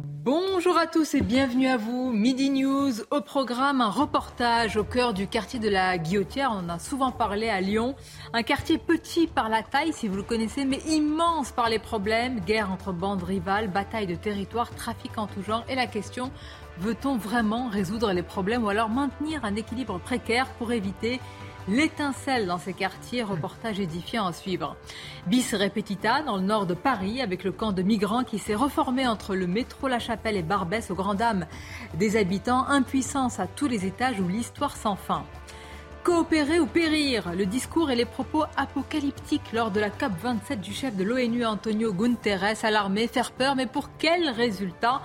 Bonjour à tous et bienvenue à vous. Midi News au programme, un reportage au cœur du quartier de la Guillotière. On en a souvent parlé à Lyon. Un quartier petit par la taille, si vous le connaissez, mais immense par les problèmes. Guerre entre bandes rivales, bataille de territoire, trafic en tout genre. Et la question, veut-on vraiment résoudre les problèmes ou alors maintenir un équilibre précaire pour éviter L'étincelle dans ces quartiers, reportage édifiant à suivre. Bis repetita dans le nord de Paris avec le camp de migrants qui s'est reformé entre le métro La Chapelle et Barbès aux grandes dames des habitants, impuissance à tous les étages où l'histoire sans fin. Coopérer ou périr, le discours et les propos apocalyptiques lors de la COP 27 du chef de l'ONU Antonio Guterres alarmé, faire peur, mais pour quels résultats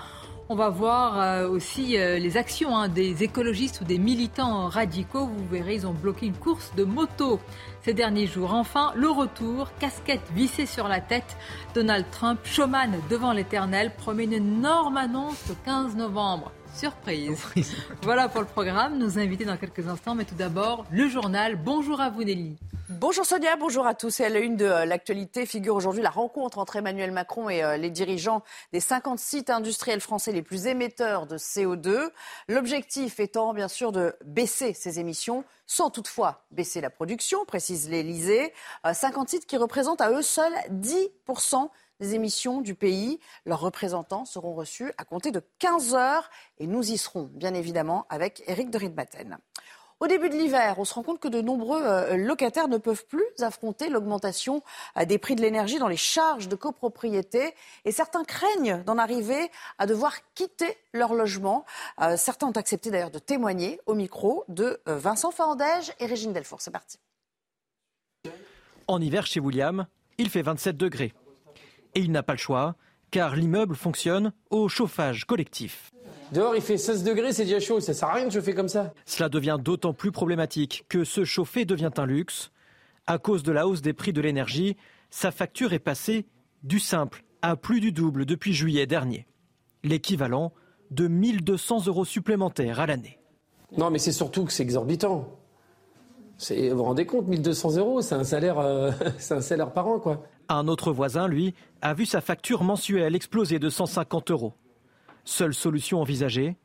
on va voir euh, aussi euh, les actions hein, des écologistes ou des militants radicaux. Vous verrez, ils ont bloqué une course de moto ces derniers jours. Enfin, le retour, casquette vissée sur la tête. Donald Trump, showman devant l'éternel, promet une énorme annonce le 15 novembre. Surprise. voilà pour le programme. Nous invités dans quelques instants, mais tout d'abord, le journal. Bonjour à vous, Nelly. Bonjour Sonia, bonjour à tous. Et à la une de euh, l'actualité figure aujourd'hui la rencontre entre Emmanuel Macron et euh, les dirigeants des 50 sites industriels français les plus émetteurs de CO2. L'objectif étant bien sûr de baisser ces émissions sans toutefois baisser la production, précise l'Elysée. 50 euh, sites qui représentent à eux seuls 10% des émissions du pays. Leurs représentants seront reçus à compter de 15 heures et nous y serons bien évidemment avec Eric de Ritmaten. Au début de l'hiver, on se rend compte que de nombreux euh, locataires ne peuvent plus affronter l'augmentation euh, des prix de l'énergie dans les charges de copropriété et certains craignent d'en arriver à devoir quitter leur logement. Euh, certains ont accepté d'ailleurs de témoigner au micro de Vincent Fandège et Régine Delfour. C'est parti. En hiver chez William, il fait 27 degrés. Et il n'a pas le choix, car l'immeuble fonctionne au chauffage collectif. Dehors, il fait 16 degrés, c'est déjà chaud. Ça sert à rien de chauffer comme ça. Cela devient d'autant plus problématique que se chauffer devient un luxe. À cause de la hausse des prix de l'énergie, sa facture est passée du simple à plus du double depuis juillet dernier. L'équivalent de 1200 euros supplémentaires à l'année. Non, mais c'est surtout que c'est exorbitant. Vous vous rendez compte, 1200 euros, c'est un salaire, euh, c'est un salaire par an, quoi. Un autre voisin, lui, a vu sa facture mensuelle exploser de 150 euros. Seule solution envisagée,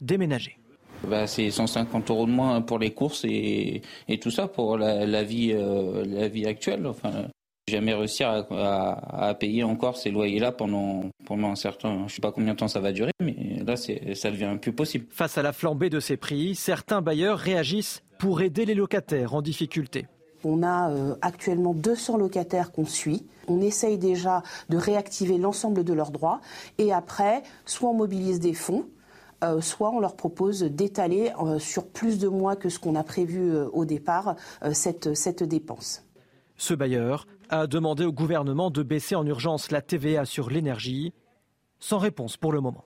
déménager. Bah, c'est 150 euros de moins pour les courses et, tout ça pour la, vie, euh, la vie actuelle. Enfin, jamais réussir à, payer encore ces loyers-là pendant, pendant un certain, je ne sais pas combien de temps ça va durer, mais là, ça devient plus possible. Face à la flambée de ces prix, certains bailleurs réagissent pour aider les locataires en difficulté. On a euh, actuellement 200 locataires qu'on suit. On essaye déjà de réactiver l'ensemble de leurs droits. Et après, soit on mobilise des fonds, euh, soit on leur propose d'étaler euh, sur plus de mois que ce qu'on a prévu au départ cette, cette dépense. Ce bailleur a demandé au gouvernement de baisser en urgence la TVA sur l'énergie, sans réponse pour le moment.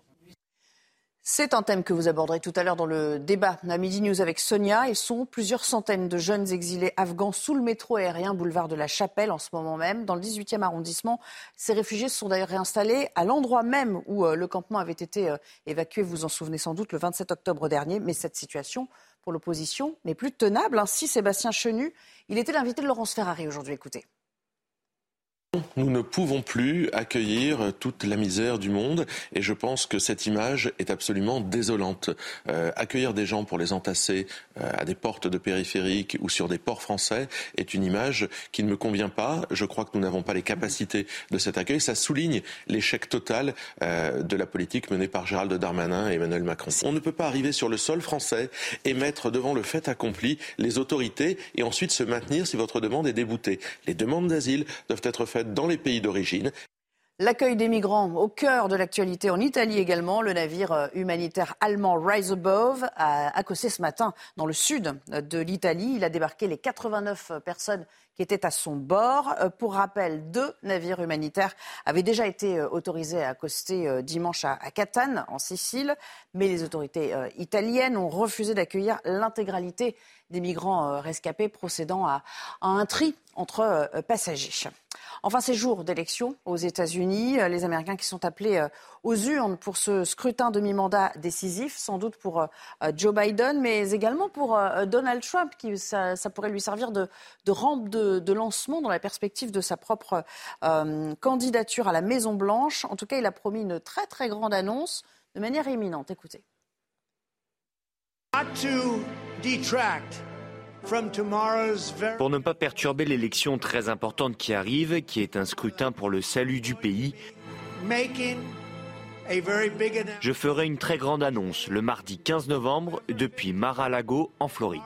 C'est un thème que vous aborderez tout à l'heure dans le débat à Midi News avec Sonia. Ils sont plusieurs centaines de jeunes exilés afghans sous le métro aérien boulevard de la Chapelle en ce moment même. Dans le 18e arrondissement, ces réfugiés se sont d'ailleurs réinstallés à l'endroit même où euh, le campement avait été euh, évacué, vous vous en souvenez sans doute, le 27 octobre dernier. Mais cette situation pour l'opposition n'est plus tenable. Ainsi, Sébastien Chenu, il était l'invité de Laurence Ferrari aujourd'hui. Écoutez. Nous ne pouvons plus accueillir toute la misère du monde et je pense que cette image est absolument désolante. Euh, accueillir des gens pour les entasser euh, à des portes de périphériques ou sur des ports français est une image qui ne me convient pas. Je crois que nous n'avons pas les capacités de cet accueil. Ça souligne l'échec total euh, de la politique menée par Gérald Darmanin et Emmanuel Macron. On ne peut pas arriver sur le sol français et mettre devant le fait accompli les autorités et ensuite se maintenir si votre demande est déboutée. Les demandes d'asile doivent être faites dans les pays d'origine. L'accueil des migrants au cœur de l'actualité en Italie également. Le navire euh, humanitaire allemand Rise Above a accossé ce matin dans le sud de l'Italie. Il a débarqué les 89 personnes qui étaient à son bord. Pour rappel, deux navires humanitaires avaient déjà été autorisés à accoster dimanche à Catane, en Sicile, mais les autorités italiennes ont refusé d'accueillir l'intégralité des migrants rescapés procédant à, un tri entre passagers. Enfin, ces jours d'élection aux États-Unis, euh, les Américains qui sont appelés euh, aux urnes pour ce scrutin demi-mandat décisif, sans doute pour euh, Joe Biden, mais également pour Donald Trump, qui ça, pourrait lui servir de, rampe de, lancement dans la perspective de sa propre candidature à la Maison Blanche. En tout cas, il a promis une très très grande annonce de manière imminente. Écoutez. Pour ne pas perturber l'élection très importante qui arrive, qui est un scrutin pour le salut du pays, je ferai une très grande annonce le mardi 15 novembre depuis Mar-a-Lago en Floride.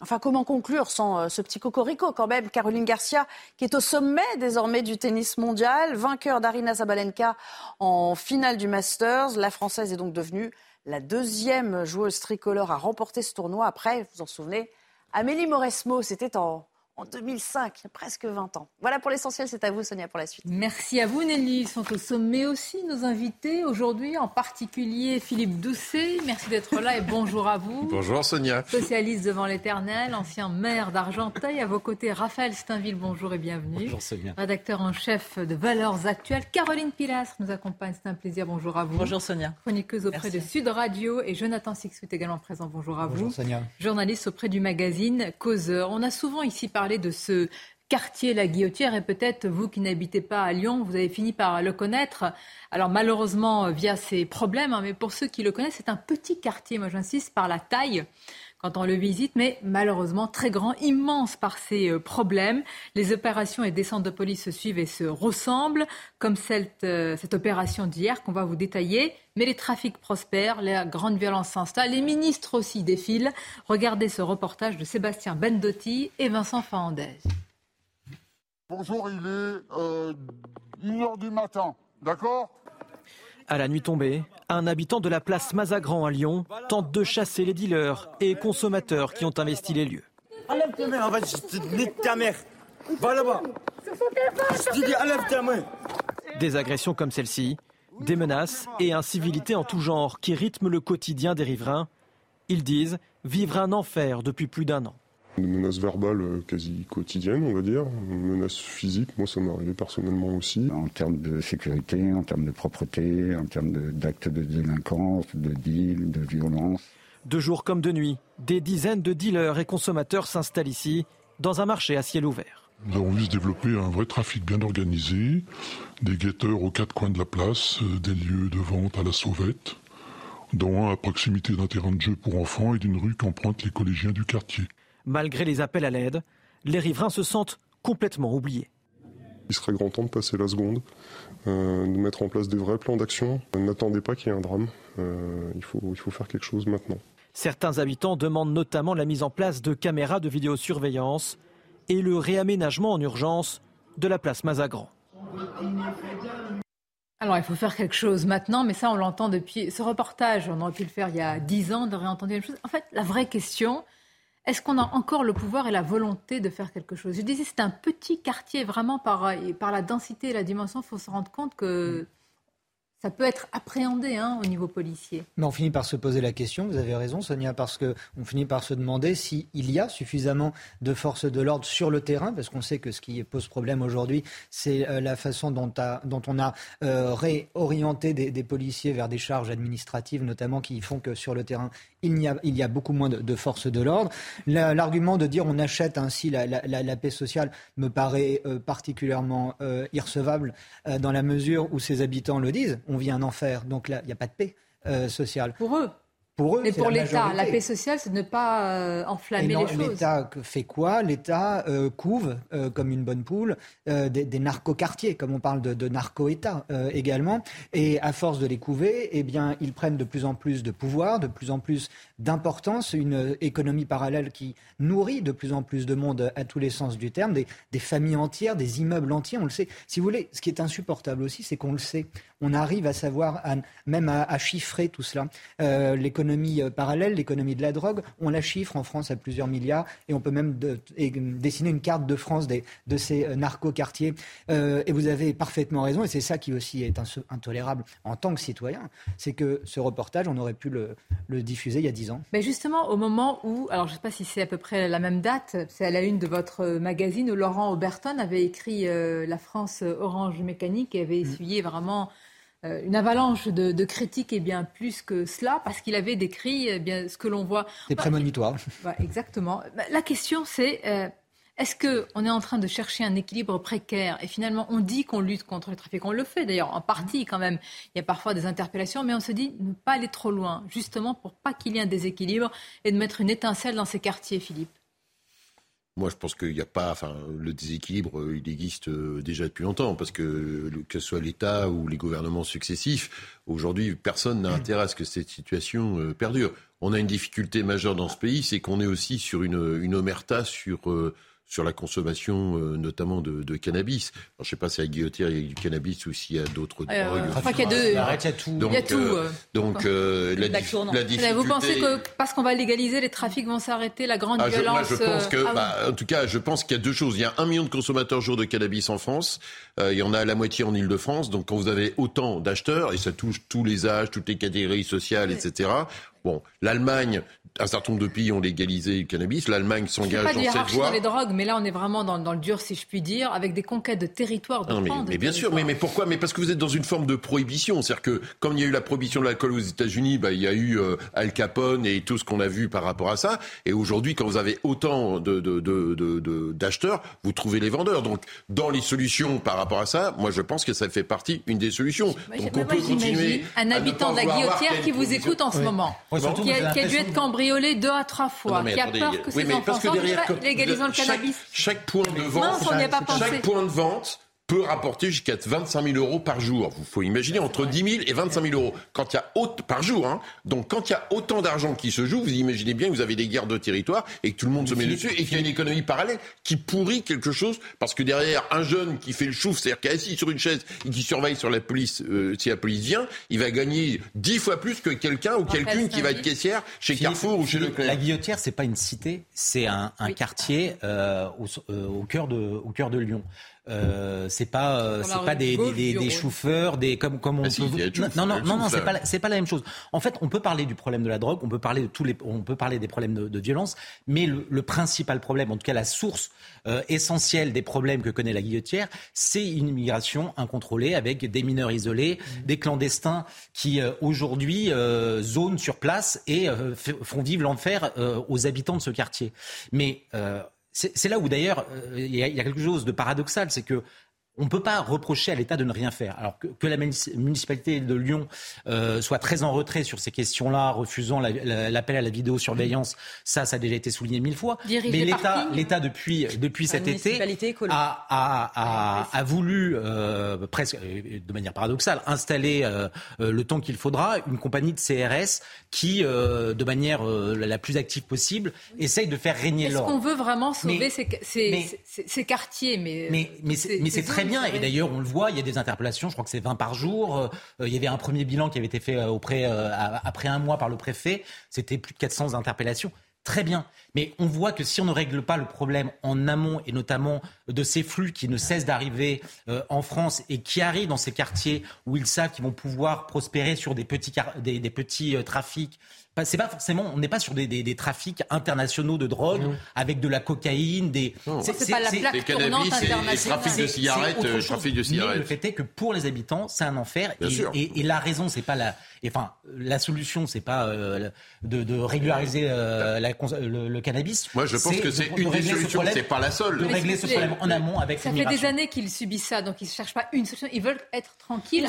Enfin, comment conclure sans euh, ce petit cocorico quand même? Caroline Garcia, qui est au sommet désormais du tennis mondial, vainqueur d'Arina Zabalenka en finale du Masters. La Française est donc devenue la deuxième joueuse tricolore à remporter ce tournoi après, vous vous en souvenez, Amélie Mauresmo, c'était en en 2005, presque 20 ans. Voilà pour l'essentiel, c'est à vous Sonia pour la suite. Merci à vous Nelly. Ils sont au sommet aussi nos invités aujourd'hui, en particulier Philippe Doucet. Merci d'être là et bonjour à vous. Bonjour Sonia. Socialiste devant l'éternel, ancien maire d'Argenteuil. À vos côtés, Raphaël Steinville, bonjour et bienvenue. Bonjour Sonia. Rédacteur en chef de Valeurs Actuelles. Caroline Pilastre nous accompagne, c'est un plaisir, bonjour à vous. Bonjour Sonia. Chroniqueuse auprès de Sud Radio et Jonathan Sixout également présent, bonjour à vous. Bonjour Sonia. Journaliste auprès du magazine Causeur. On a souvent ici parlé de ce quartier La Guillotière et peut-être vous qui n'habitez pas à Lyon, vous avez fini par le connaître. Alors malheureusement via ses problèmes, hein, mais pour ceux qui le connaissent, c'est un petit quartier, moi j'insiste, par la taille quand on le visite, mais malheureusement très grand, immense par ses euh, problèmes. Les opérations et descentes de police se suivent et se ressemblent, comme cette, euh, cette opération d'hier qu'on va vous détailler. Mais les trafics prospèrent, la grande violence s'installe, les ministres aussi défilent. Regardez ce reportage de Sébastien Bendotti et Vincent Fernandez. Bonjour, il est euh, 1h du matin, d'accord? À la nuit tombée, un habitant de la place Mazagran à Lyon tente de chasser les dealers et consommateurs qui ont investi les lieux. Enlève tes mains, va ta mère. Va là-bas. Je dis, enlève tes mains. Des agressions comme celle-ci, des menaces et incivilités en tout genre qui rythment le quotidien des riverains. Ils disent vivre un enfer depuis plus d'un an. Une menace verbale euh, quasi quotidienne, on va dire. Une menace physique, moi ça m'est arrivé personnellement aussi. En termes de sécurité, en termes de propreté, en termes d'actes de, délinquance, de deal, de violence. De jour comme de nuit, des dizaines de dealers et consommateurs s'installent ici, dans un marché à ciel ouvert. Nous avons vu se développer un vrai trafic bien organisé, des guetteurs aux quatre coins de la place, euh, des lieux de vente à la sauvette, dont un à proximité d'un terrain de jeu pour enfants et d'une rue qu'empruntent les collégiens du quartier. Malgré les appels à l'aide, les riverains se sentent complètement oubliés. Il serait grand temps de passer la seconde, euh, de mettre en place des vrais plans d'action. N'attendez pas qu'il y ait un drame. Euh, il, faut, il faut faire quelque chose maintenant. Certains habitants demandent notamment la mise en place de caméras de vidéosurveillance et le réaménagement en urgence de la place Mazagran. Alors, il faut faire quelque chose maintenant, mais ça, on l'entend depuis ce reportage. On aurait pu le faire il y a dix ans, de réentendre la chose. En fait, la vraie question, est-ce qu'on a encore le pouvoir et la volonté de faire quelque chose? Je disais, c'est un petit quartier, vraiment, par, par la densité et la dimension, il faut se rendre compte que ça peut être appréhendé hein, au niveau policier. Mais on finit par se poser la question, vous avez raison Sonia, parce qu'on finit par se demander s'il y a suffisamment de forces de l'ordre sur le terrain, parce qu'on sait que ce qui pose problème aujourd'hui, c'est euh, la façon dont, dont on a euh, réorienté des, policiers vers des charges administratives, notamment qui font que sur le terrain, il y a, il y a beaucoup moins de, forces de l'ordre. L'argument de dire on achète ainsi la, paix sociale me paraît euh, particulièrement irrecevable dans la mesure où ses habitants le disent on vit un enfer. Donc là, il n'y a pas de paix euh, sociale. Pour eux pour eux, Mais pour l'État, la paix sociale, c'est de ne pas euh, enflammer non, les choses. L'État fait quoi? L'État euh, couve, euh, comme une bonne poule, euh, des, des narco-quartiers, comme on parle de, de narco-État euh, également. Et à force de les couver, eh bien, ils prennent de plus en plus de pouvoir, de plus en plus d'importance, une euh, économie parallèle qui nourrit de plus en plus de monde à tous les sens du terme, des, des familles entières, des immeubles entiers, on le sait. Si vous voulez, ce qui est insupportable aussi, c'est qu'on le sait. On arrive à savoir, à- même à, à chiffrer tout cela. Euh, l'économie euh, parallèle, l'économie de la drogue, on la chiffre en France à plusieurs milliards et on peut même de- et- dessiner une carte de France des, de ces euh, narco-quartiers. Euh, et vous avez parfaitement raison, et c'est ça qui aussi est intolérable en tant que citoyen, c'est que ce reportage, on aurait pu le, le diffuser il y a dix ans. Mais justement, au moment où, alors je ne sais pas si c'est à peu près la même date, c'est à la une de votre magazine où Laurent Oberton avait écrit euh, La France Orange Mécanique et Mm. avait essuyé vraiment une avalanche de, de critiques et bien plus que cela, parce qu'il avait décrit eh bien, ce que l'on voit. C'est prémonitoire. Ouais, exactement. Bah, La question, c'est euh, est-ce qu'on est en train de chercher un équilibre précaire? Et finalement, on dit qu'on lutte contre le trafic. On le fait d'ailleurs, en partie quand même. Il y a parfois des interpellations, mais on se dit ne pas aller trop loin, justement pour pas qu'il y ait un déséquilibre et de mettre une étincelle dans ces quartiers, Philippe. Moi, je pense qu'il n'y a pas, enfin, le déséquilibre, euh, il existe euh, déjà depuis longtemps, parce que le- que ce soit l'État ou les gouvernements successifs, aujourd'hui, personne n'a intérêt à ce que cette situation euh, perdure. On a une difficulté majeure dans ce pays, c'est qu'on est aussi sur une, une omerta sur euh, sur la consommation, euh, notamment de, de cannabis. Alors, je ne sais pas si à Guillotière il y a du cannabis ou s'il y a d'autres Euh, drogues. je crois qu'il y a deux- Arrête, il y a tout. Donc, Il y a tout, euh, donc euh, la, difficulté. Vous pensez que parce qu'on va légaliser, les trafics vont s'arrêter, la grande Ah, je, moi, violence je pense que, ah oui. bah, en tout cas, je pense qu'il y a deux choses. Il y a un million de consommateurs jour de cannabis en France. Euh, il y en a la moitié en Ile-de-France. Donc, quand vous avez autant d'acheteurs, et ça touche tous les âges, toutes les catégories sociales, etc. Bon, l'Allemagne, un certain nombre de pays ont légalisé le cannabis. L'Allemagne s'engage pas de dans cette hiérarchie dans voie. les drogues, mais là on est vraiment dans, dans le dur, si je puis dire, avec des conquêtes de territoire, de Non, mais, pans de mais bien sûr, mais, mais pourquoi? Mais parce que vous êtes dans une forme de prohibition. C'est-à-dire que, comme il y a eu la prohibition de l'alcool aux États-Unis, bah, il y a eu euh, Al Capone et tout ce qu'on a vu par rapport à ça. Et aujourd'hui, quand vous avez autant de, de, de, de- de- d'acheteurs, vous trouvez les vendeurs. Donc, dans les solutions par rapport à ça, moi, je pense que ça fait partie, une des solutions. Moi, Donc, moi, on peut j'imagine continuer un habitant de la Guillotière qui vous écoute en ce Oui. moment, Ouais, surtout qui, a, qui a dû être cambriolé deux à trois fois, Non, qui a attendez, peur que oui, ses enfants sortent, légalisons le chaque- cannabis. Chaque point de vente, Mince, on n'y a pas pensé. chaque point de vente peut rapporter jusqu'à 25 000 euros par jour. Il faut imaginer entre 10 000 et 25 000 euros quand il y a autant, par jour. Hein. Donc quand il y a autant d'argent qui se joue, vous imaginez bien que vous avez des guerres de territoire et que tout le monde se met dessus et qu'il y a une économie parallèle qui pourrit quelque chose parce que derrière un jeune qui fait le chouf, c'est-à-dire qui est assis sur une chaise et qui surveille sur la police, euh, si la police vient, il va gagner 10 fois plus que quelqu'un ou quelqu'une qui va être caissière chez Philippe, Carrefour ou chez Leclerc. La Guillotière, c'est pas une cité, c'est un, un quartier euh, au, euh, au cœur de au cœur de Lyon. Euh, c'est pas euh, c'est pas des, des, des, chauffeurs, des comme comme on Ah si, peut- chouf, non non non non c'est pas la- c'est pas la même chose. En fait, on peut parler du problème de la drogue, on peut parler de tous les on peut parler des problèmes de, de violence, mais le, le principal problème, en tout cas la source euh, essentielle des problèmes que connaît la Guillotière, c'est une immigration incontrôlée avec des mineurs isolés, des clandestins qui euh, aujourd'hui euh, zonent sur place et euh, font vivre l'enfer euh, aux habitants de ce quartier. Mais euh, c'est là où d'ailleurs euh, il y a quelque chose de paradoxal, c'est que on ne peut pas reprocher à l'État de ne rien faire. Alors que, que la munici- municipalité de Lyon euh, soit très en retrait sur ces questions-là, refusant la- la- l'appel à la vidéosurveillance, ça, ça a déjà été souligné mille fois. Dirige Mais l'État, depuis depuis cet été a, a, a, a voulu euh, presque euh, de manière paradoxale installer euh, le temps qu'il faudra une compagnie de CRS qui, de manière la plus active possible, essaye de faire régner Est-ce l'ordre. qu'on veut vraiment sauver Mais- ces, ces- mais- ces- ces quartiers mais, Mais, mais c'est très bien. Et d'ailleurs, on le voit, il y a des interpellations. Je crois que c'est 20 par jour. Euh, il y avait un premier bilan qui avait été fait euh, auprès, euh, après un mois par le préfet. C'était plus de 400 interpellations. Très bien. Mais on voit que si on ne règle pas le problème en amont, et notamment de ces flux qui ne cessent d'arriver euh, en France et qui arrivent dans ces quartiers où ils savent qu'ils vont pouvoir prospérer sur des petits, car- des, des petits euh, trafics, c'est pas forcément, on n'est pas sur des, des- des trafics internationaux de drogue avec de la cocaïne, des. C'est pas la plaque Les cannabis internationale. trafic de cigarettes, euh, chose. trafic de Mais le fait est que pour les habitants, c'est un enfer. Bien et, sûr. et- et la raison, c'est pas la. et Enfin, la solution, c'est pas euh, de, de régulariser euh, la le, le cannabis. Moi, je pense que c'est de une des solutions, c'est pas la seule. De régler ce problème en amont avec Ça fait des années qu'ils subissent ça, donc ils ne cherchent pas une solution. Ils veulent être tranquilles,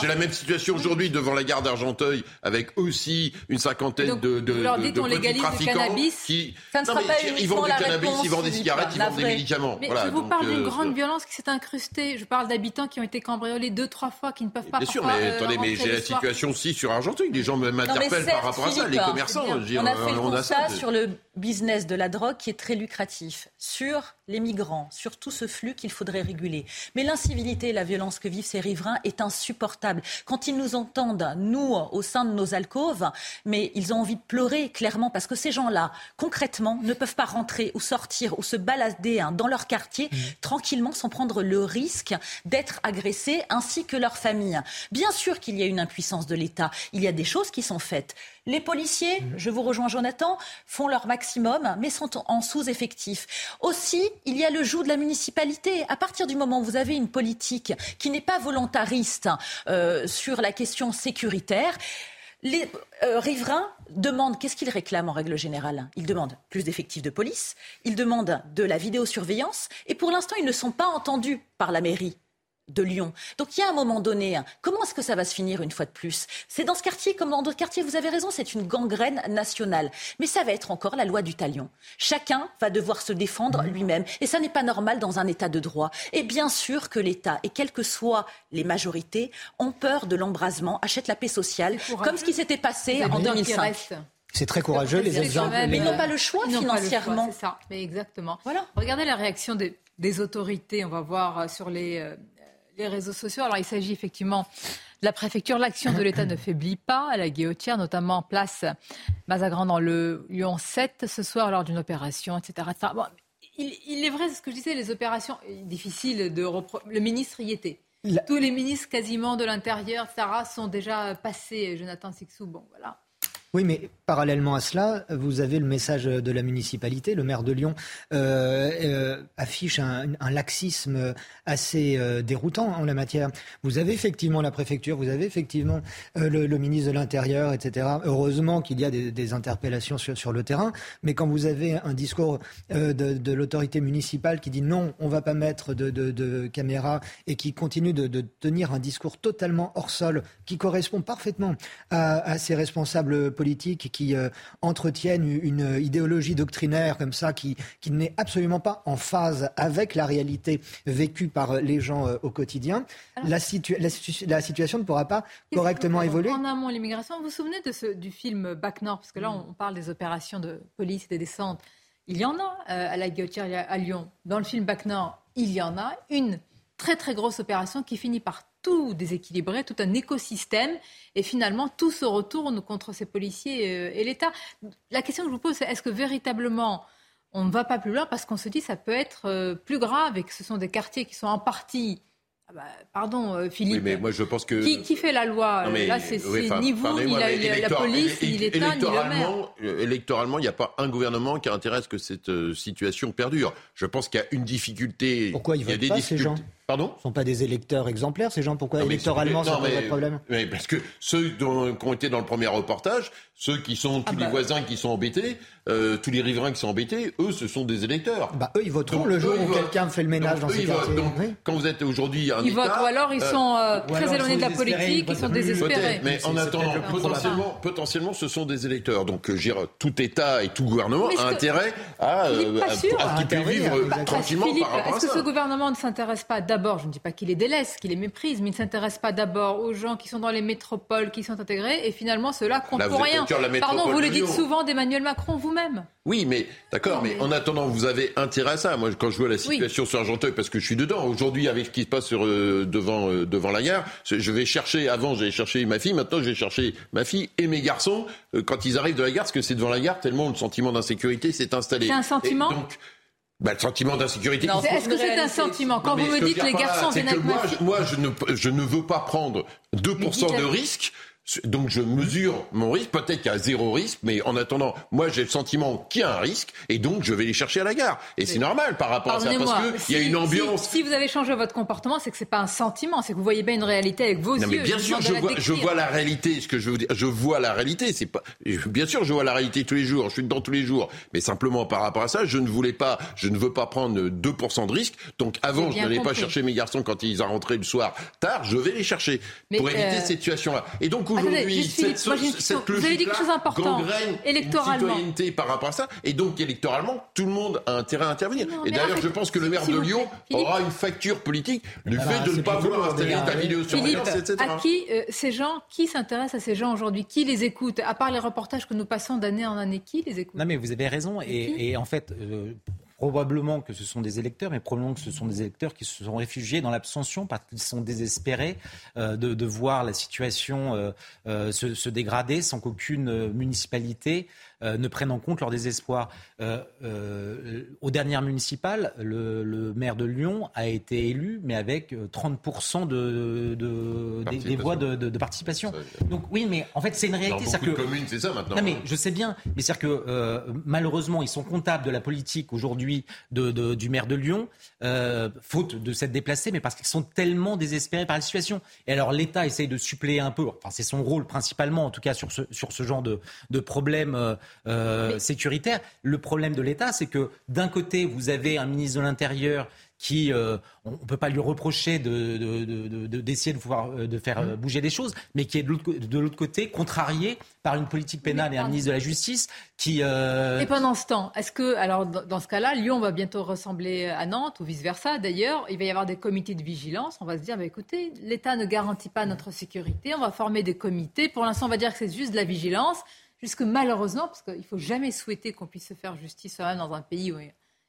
j'ai la même situation aujourd'hui devant la gare d'Argenteuil avec aussi une cinquantaine Donc, de, de, de- de on petits trafiquants cannabis. qui Ça ne Non, sera mais pas ils vendent du cannabis, réponse, ils vendent des cigarettes, ils vendent des médicaments. Mais Voilà, je vous donc, parle d'une euh, grande violence qui s'est incrustée. Je parle d'habitants qui ont été cambriolés deux, trois fois, qui ne peuvent pas Bien sûr, mais euh, attendez, mais j'ai la situation aussi sur Argenteuil. Les gens m'interpellent par rapport à ça, les commerçants. veux dire, on a fait constat ça. sur le business de la drogue qui est très lucratif, sur les migrants, sur tout ce flux qu'il faudrait réguler. Mais l'incivilité et la violence que vivent ces riverains est insupportable. Quand ils nous entendent, nous, au sein de nos alcôves, mais ils ont envie de pleurer, clairement, parce que ces gens-là, concrètement, ne peuvent pas rentrer ou sortir ou se balader hein, dans leur quartier tranquillement sans prendre le risque d'être agressés, ainsi que leur famille. Bien sûr qu'il y a une impuissance de l'État. Il y a des choses qui sont faites. Les policiers, je vous rejoins Jonathan, font leur maximum, mais sont en sous-effectif. Aussi, il y a le joug de la municipalité. À partir du moment où vous avez une politique qui n'est pas volontariste euh, sur la question sécuritaire, les euh, riverains demandent, qu'est-ce qu'ils réclament en règle générale? Ils demandent plus d'effectifs de police, ils demandent de la vidéosurveillance, et pour l'instant, ils ne sont pas entendus par la mairie de Lyon. Donc il y a un moment donné, hein, comment est-ce que ça va se finir une fois de plus? C'est dans ce quartier comme dans d'autres quartiers, vous avez raison, c'est une gangrène nationale. Mais ça va être encore la loi du talion. Chacun va devoir se défendre lui-même. Et ça n'est pas normal dans un État de droit. Et bien sûr que l'État, et quelles que soient les majorités, ont peur de l'embrasement, achètent la paix sociale, comme ce qui s'était passé en avez bien qu'il 2005. reste? C'est très courageux, les exemples. même, Mais ils euh, n'ont pas le choix ils n'ont pas le choix, financièrement. C'est ça, mais exactement. Voilà. Regardez la réaction des, des autorités, on va voir euh, sur les, euh, les réseaux sociaux. Alors il s'agit effectivement de la préfecture. L'action de l'État ne faiblit pas à la guillotière, notamment place Mazagran dans le Lyon 7 ce soir lors d'une opération, etc. etc. Bon, il, il est vrai, ce que je disais, les opérations euh, difficiles de repro- Le ministre y était. La- Tous les ministres quasiment de l'Intérieur, Sarah, sont déjà passés. Jonathan Sixou, bon voilà. Oui, mais parallèlement à cela, vous avez le message de la municipalité. Le maire de Lyon euh, euh, affiche un, laxisme assez euh, déroutant en la matière. Vous avez effectivement la préfecture, vous avez effectivement le, ministre de l'Intérieur, etc. Heureusement qu'il y a des, interpellations sur, le terrain, mais quand vous avez un discours de, l'autorité municipale qui dit non, on va pas mettre de, de, de caméras et qui continue de, tenir un discours totalement hors sol, qui correspond parfaitement à, à ces responsables politiques qui euh, entretiennent une idéologie doctrinaire comme ça, qui, qui n'est absolument pas en phase avec la réalité vécue par les gens euh, au quotidien, la, situa- la la situation ne pourra pas correctement évoluer. En amont, l'immigration? Vous vous souvenez de ce, du film Bac Nord? Parce que là, on parle des opérations de police et des descentes. Il y en a euh, à la Guillotière à Lyon. Dans le film Bac Nord, il y en a une très très grosse opération qui finit par tout déséquilibrer, tout un écosystème, et finalement tout se retourne contre ces policiers euh, et l'État. La question que je vous pose, c'est est-ce que véritablement on ne va pas plus loin? Parce qu'on se dit ça peut être euh, plus grave et que ce sont des quartiers qui sont en partie, ah bah, pardon Philippe, Oui, mais moi je pense que. qui, qui fait la loi Non, mais- Là, c'est oui, c'est enfin, ni vous, ni la, police, ni l'État, ni le maire. électoralement, euh, il n'y a pas un gouvernement qui ce que cette situation perdure. Je pense qu'il y a une difficulté. Pourquoi ils il y a votent des pas, ces gens? difficultés. Pardon Ce ne sont pas des électeurs exemplaires, ces gens. Pourquoi Non, mais électoralement ça pose de problème mais parce que ceux dont- qui ont été dans le premier reportage, ceux qui sont tous Ah les bah. voisins qui sont embêtés, euh, tous les riverains qui sont embêtés, eux, ce sont des électeurs. Bah, eux, ils voteront Donc, le jour où quelqu'un fait le ménage Donc, dans ces quartiers. Donc, Oui. quand vous êtes aujourd'hui un Ils État, votent, ou alors ils euh, sont euh, ou très éloignés de la politique, ils sont désespérés. Mais en attendant, potentiellement, potentiellement, ce sont des électeurs. Donc, euh, je veux dire, tout État et tout gouvernement a intérêt à, euh, à- qu'ils puissent vivre tranquillement Philippe, par rapport à est-ce que ce gouvernement ne s'intéresse pas d'abord, je ne dis pas qu'il les délaisse, qu'il les méprise, mais il ne s'intéresse pas d'abord aux gens qui sont dans les métropoles, qui sont intégrés, et finalement ceux-là comptent Là, pour rien. Pardon, vous le dites souvent d'Emmanuel Macron vous-même. Oui, mais d'accord, mais en attendant, vous avez intérêt à ça. Moi, quand je vois la Oui. situation sur Argenteuil, parce que je suis dedans, aujourd'hui, avec ce qui se passe sur, euh, devant, euh, devant la gare, je vais chercher, avant, j'allais chercher ma fille, maintenant, je vais chercher ma fille et mes garçons euh, quand ils arrivent de la gare, parce que c'est devant la gare, tellement le sentiment d'insécurité s'est installé. C'est un sentiment Et donc, bah, le sentiment d'insécurité. Est-ce que c'est un sentiment Quand Non, vous me que dites veux les garçons viennent que avec moi, je, moi, je ne, je ne veux pas prendre 2% de risque. Donc je mesure mon risque, peut-être qu'il y a zéro risque, mais en attendant, moi j'ai le sentiment qu'il y a un risque, et donc je vais les chercher à la gare. Et c'est normal par rapport à ça, parce qu'il y a si- une ambiance. Si, si vous avez changé votre comportement, c'est que c'est pas un sentiment, c'est que vous voyez bien une réalité avec vos Non mais bien sûr, je vois, je vois la réalité. Ce que je veux dire, je vois la réalité. C'est pas, bien sûr, je vois la réalité tous les jours. Je suis dedans tous les jours. Mais simplement par rapport à ça, je ne voulais pas, je ne veux pas prendre 2% de risque. Donc avant, je n'allais pas chercher mes garçons quand ils rentraient le soir tard. Je vais les chercher Mais, pour éviter euh, cette situation-là. Et donc qu'aujourd'hui, cette, cette Vous avez dit quelque chose d'important. Électoralement. Une citoyenneté par rapport à ça. Et donc, électoralement, tout le monde a intérêt à intervenir. et d'ailleurs, je pense que le maire de Lyon aura une facture politique du ah fait bah, de ne pas vouloir installer ta vidéosurveillance, etc. À qui, euh, ces gens, qui s'intéressent à ces gens aujourd'hui? Qui les écoute? À part les reportages que nous passons d'année en année, qui les écoute? Non, mais vous avez raison. Et, en fait, euh, probablement que ce sont des électeurs, mais probablement que ce sont des électeurs qui se sont réfugiés dans l'abstention parce qu'ils sont désespérés euh, de, voir la situation se, se, dégrader sans qu'aucune municipalité euh, ne prennent en compte leur désespoir. Euh, euh, aux dernières municipales, le, maire de Lyon a été élu, mais avec 30% de, des, voix de, participation. Donc oui, mais en fait, c'est une réalité. Dans beaucoup que, de communes, c'est ça maintenant. Non, mais je sais bien, mais c'est-à-dire que malheureusement, ils sont comptables de la politique aujourd'hui du maire de Lyon, faute de s'être déplacé, mais parce qu'ils sont tellement désespérés par la situation. Et alors l'État essaye de suppléer un peu, enfin c'est son rôle principalement, en tout cas sur ce, sur ce genre de, de problème euh, sécuritaire. Le problème de l'État, c'est que d'un côté, vous avez un ministre de l'Intérieur qui, euh, on ne peut pas lui reprocher d'essayer de, de, de, pouvoir euh, de faire mmh. bouger les choses, mais qui est de l'autre côté contrarié par une politique pénale et un ministre de la Justice qui. Et pendant ce temps, est-ce que, alors dans ce cas-là, Lyon va bientôt ressembler à Nantes ou vice versa. D'ailleurs, il va y avoir des comités de vigilance. On va se dire, bah, écoutez, l'État ne garantit pas notre sécurité. On va former des comités. Pour l'instant, on va dire que c'est juste de la vigilance puisque malheureusement, parce qu'il ne faut jamais souhaiter qu'on puisse se faire justice dans un pays où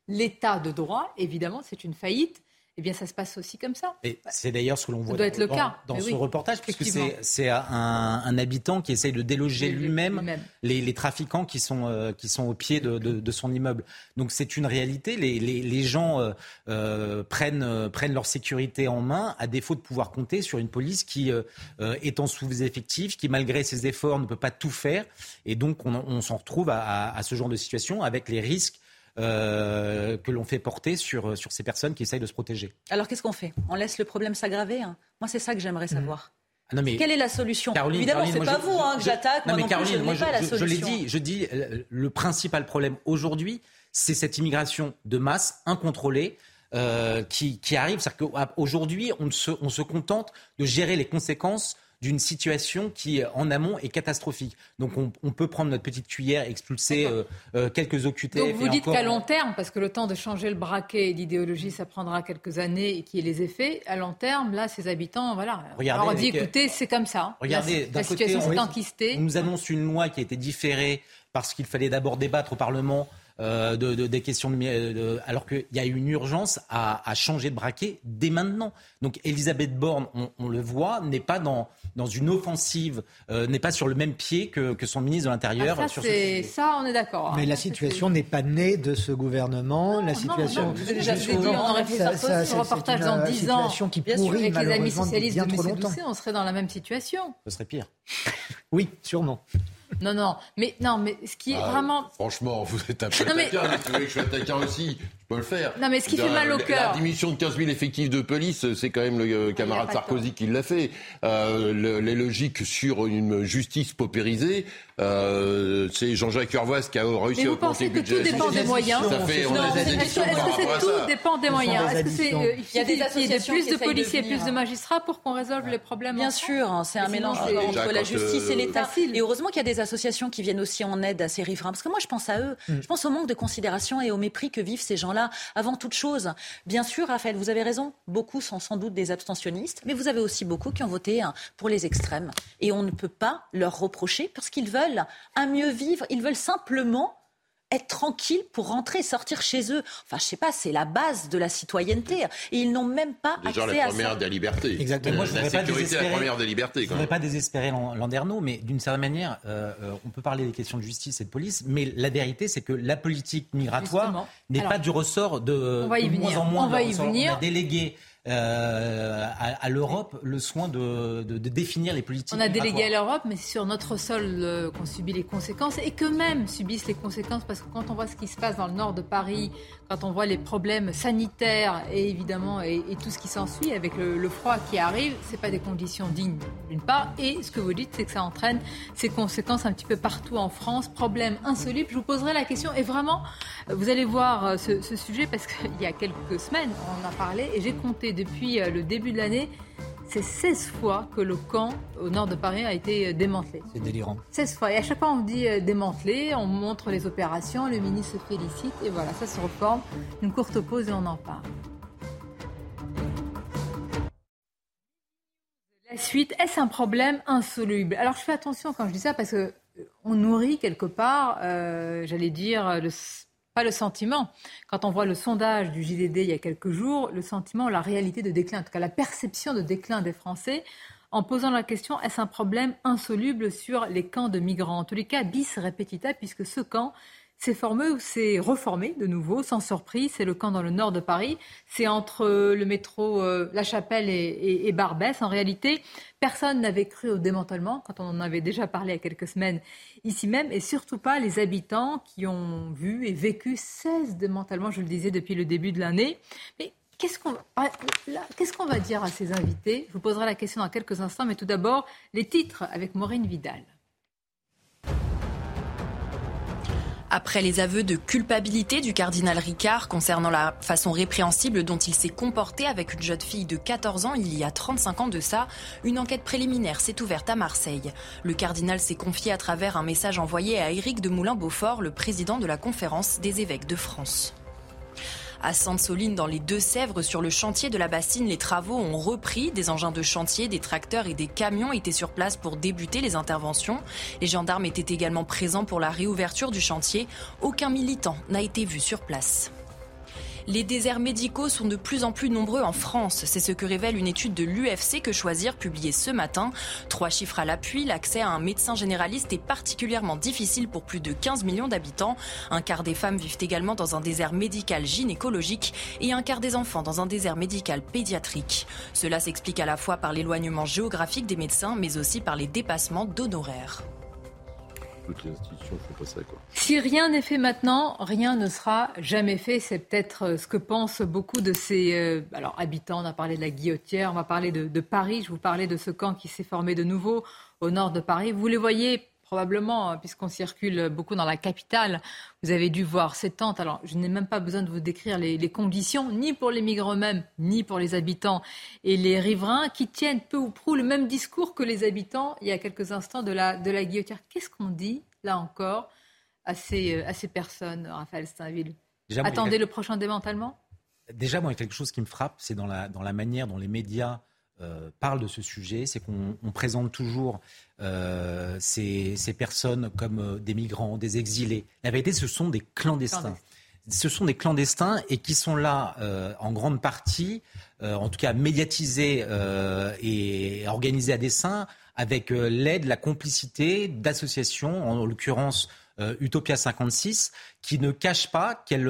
l'état de droit, évidemment, c'est une faillite, eh bien, ça se passe aussi comme ça. Et c'est d'ailleurs ce que l'on voit doit dans, être le cas. dans, ce reportage, puisque c'est un, un, habitant qui essaye de déloger lui-même les, trafiquants qui sont, euh, qui sont au pied de, de, son immeuble. Donc c'est une réalité. Les, les, les gens euh, euh, prennent, prennent leur sécurité en main à défaut de pouvoir compter sur une police qui est en sous-effectif, qui malgré ses efforts ne peut pas tout faire. Et donc on, on s'en retrouve à, à, ce genre de situation avec les risques euh, que l'on fait porter sur, sur ces personnes qui essayent de se protéger. Alors qu'est-ce qu'on fait? On laisse le problème s'aggraver hein? Moi, c'est ça que j'aimerais mmh. savoir. Ah Quelle est la solution? Évidemment, c'est pas vous hein, que j'attaque. Non, mais Caroline, moi, je, l'ai dit, je dis, euh, le principal problème aujourd'hui, c'est cette immigration de masse incontrôlée. Euh, qui, qui, arrive. C'est-à-dire qu'aujourd'hui, on, on se contente de gérer les conséquences d'une situation qui, en amont, est catastrophique. Donc on, peut prendre notre petite cuillère, expulser euh, euh, quelques OQTF. Donc vous dites qu'à long terme, parce que le temps de changer le braquet et l'idéologie, ça prendra quelques années et qu'il y ait les effets, à long terme, là, ces habitants, voilà. Regardez, on dit, écoutez, c'est comme ça. Regardez, la, situation s'est enquistée. On nous annonce une loi qui a été différée parce qu'il fallait d'abord débattre au Parlement euh, de, des questions de, alors qu'il y a une urgence à, changer de braquet dès maintenant. Donc Elisabeth Borne, on, le voit, n'est pas dans, dans une offensive, euh, n'est pas sur le même pied que, que son ministre de l'Intérieur. Ah, ça, ça, on est d'accord. Mais la situation n'est pas née de ce gouvernement. la situation, vous avez déjà dit, on aurait vu ça, ce reportage dans 10 ans. Qui bien sûr, avec les amis socialistes de M. Doucet, on serait dans la même situation. Ce serait pire. oui, sûrement. Non, non, mais non, mais ce qui est ah, vraiment. Franchement, vous êtes un peu taquin. Mais... Vous voulez que je sois taquin aussi, je peux le faire. Non, mais ce qui fait mal au cœur. La diminution de 15 000 effectifs de police, c'est quand même le euh, camarade Sarkozy qui l'a fait. Euh, les logiques sur une justice paupérisée, euh, c'est Jean-Jacques Urvoas qui a réussi à augmenter le budget. Est-ce que tout dépend des moyens Est-ce que tout dépend des moyens Est-ce que c'est il y a des associations plus de policiers, plus de magistrats pour qu'on résolve les problèmes Bien sûr, hein, c'est un mélange entre la justice et l'État. Et heureusement qu'il y a des associations qui viennent aussi en aide à ces riverains. Parce que moi, je pense à eux. Mm. Je pense au manque de considération et au mépris que vivent ces gens-là avant toute chose. Bien sûr, Raphaël, vous avez raison. Beaucoup sont sans doute des abstentionnistes, mais vous avez aussi beaucoup qui ont voté hein, pour les extrêmes. Et on ne peut pas leur reprocher parce qu'ils veulent un mieux vivre. Ils veulent simplement être tranquilles pour rentrer et sortir chez eux. Enfin, je sais pas, c'est la base de la citoyenneté. Et ils n'ont même pas Déjà, accès la première des libertés. Exactement. Moi, je la sécurité, la première des libertés. Je ne voudrais pas désespérer Landerneau, mais d'une certaine manière, euh, euh, on peut parler des questions de justice et de police, mais la vérité, c'est que la politique migratoire n'est pas du ressort de, on va y venir. moins en moins. On va y venir. On a délégué euh, à, l'Europe le soin de, définir les politiques. On a délégué à l'Europe, mais c'est sur notre sol euh, qu'on subit les conséquences et qu'eux-mêmes subissent les conséquences parce que quand on voit ce qui se passe dans le nord de Paris, quand on voit les problèmes sanitaires et évidemment et, tout ce qui s'ensuit avec le, froid qui arrive, c'est pas des conditions dignes d'une part. Et ce que vous dites, c'est que ça entraîne ces conséquences un petit peu partout en France. Problème insoluble. Je vous poserai la question et vraiment, vous allez voir euh, ce, ce sujet parce qu'il y a quelques semaines, on en a parlé et j'ai compté depuis euh, le début de l'année c'est 16 fois que le camp au nord de Paris a été démantelé. C'est délirant. 16 fois. Et à chaque fois, on dit démantelé, on montre les opérations, le ministre se félicite, et voilà, ça se reforme. Une courte pause et on en parle. La suite, est-ce un problème insoluble? Alors je fais attention quand je dis ça parce que on nourrit quelque part, euh, j'allais dire, pas le sentiment. Quand on voit le sondage du JDD il y a quelques jours, le sentiment, la réalité de déclin, en tout cas la perception de déclin des Français, en posant la question est-ce un problème insoluble sur les camps de migrants? En tous les cas, bis repetita, puisque ce camp c'est formé ou c'est reformé de nouveau, sans surprise. C'est le camp dans le nord de Paris. C'est entre euh, le métro euh, La Chapelle et, Barbès. En réalité, personne n'avait cru au démantèlement quand on en avait déjà parlé il y a quelques semaines ici même, et surtout pas les habitants qui ont vu et vécu 16 démantèlements, je le disais, depuis le début de l'année. Mais Qu'est-ce qu'on ah, qu'est-ce qu'on va dire à ces invités? Je vous poserai la question dans quelques instants, mais tout d'abord, les titres avec Maureen Vidal. Après les aveux de culpabilité du cardinal Ricard concernant la façon répréhensible dont il s'est comporté avec une jeune fille de 14 ans il y a 35 ans de ça, une enquête préliminaire s'est ouverte à Marseille. Le cardinal s'est confié à travers un message envoyé à Éric de Moulin-Beaufort, le président de la conférence des évêques de France. À Sainte-Soline, dans les Deux-Sèvres, sur le chantier de la bassine, les travaux ont repris. Des engins de chantier, des tracteurs et des camions étaient sur place pour débuter les interventions. Les gendarmes étaient également présents pour la réouverture du chantier. Aucun militant n'a été vu sur place. Les déserts médicaux sont de plus en plus nombreux en France. C'est ce que révèle une étude de l'UFC que choisir publiée ce matin. Trois chiffres à l'appui. L'accès à un médecin généraliste est particulièrement difficile pour plus de 15 millions d'habitants. Un quart des femmes vivent également dans un désert médical gynécologique et un quart des enfants dans un désert médical pédiatrique. Cela s'explique à la fois par l'éloignement géographique des médecins mais aussi par les dépassements d'honoraires. Si rien n'est fait maintenant, rien ne sera jamais fait. C'est peut-être euh, ce que pensent beaucoup de ces euh, alors, habitants. On a parlé de la Guillotière, on va parler de, Paris. Je vous parlais de ce camp qui s'est formé de nouveau au nord de Paris. Vous les voyez probablement, hein, puisqu'on circule beaucoup dans la capitale. Vous avez dû voir ces tentes. Alors, je n'ai même pas besoin de vous décrire les, conditions, ni pour les migrants eux-mêmes, ni pour les habitants et les riverains, qui tiennent peu ou prou le même discours que les habitants il y a quelques instants de la, de la guillotière. Qu'est-ce qu'on dit, là encore, à ces, euh, à ces personnes, Raphaël Steinville Attendez le prochain démantèlement? Déjà, moi, il y a quelque chose qui me frappe, c'est dans la, dans la manière dont les médias euh, parle de ce sujet, c'est qu'on présente toujours euh, ces, personnes comme euh, des migrants, des exilés. La vérité, ce sont des clandestins. Ce sont des clandestins et qui sont là en grande partie, en tout cas médiatisés et organisés à dessein, avec l'aide, la complicité d'associations, en l'occurrence Utopia 56, qui ne cache pas qu'elle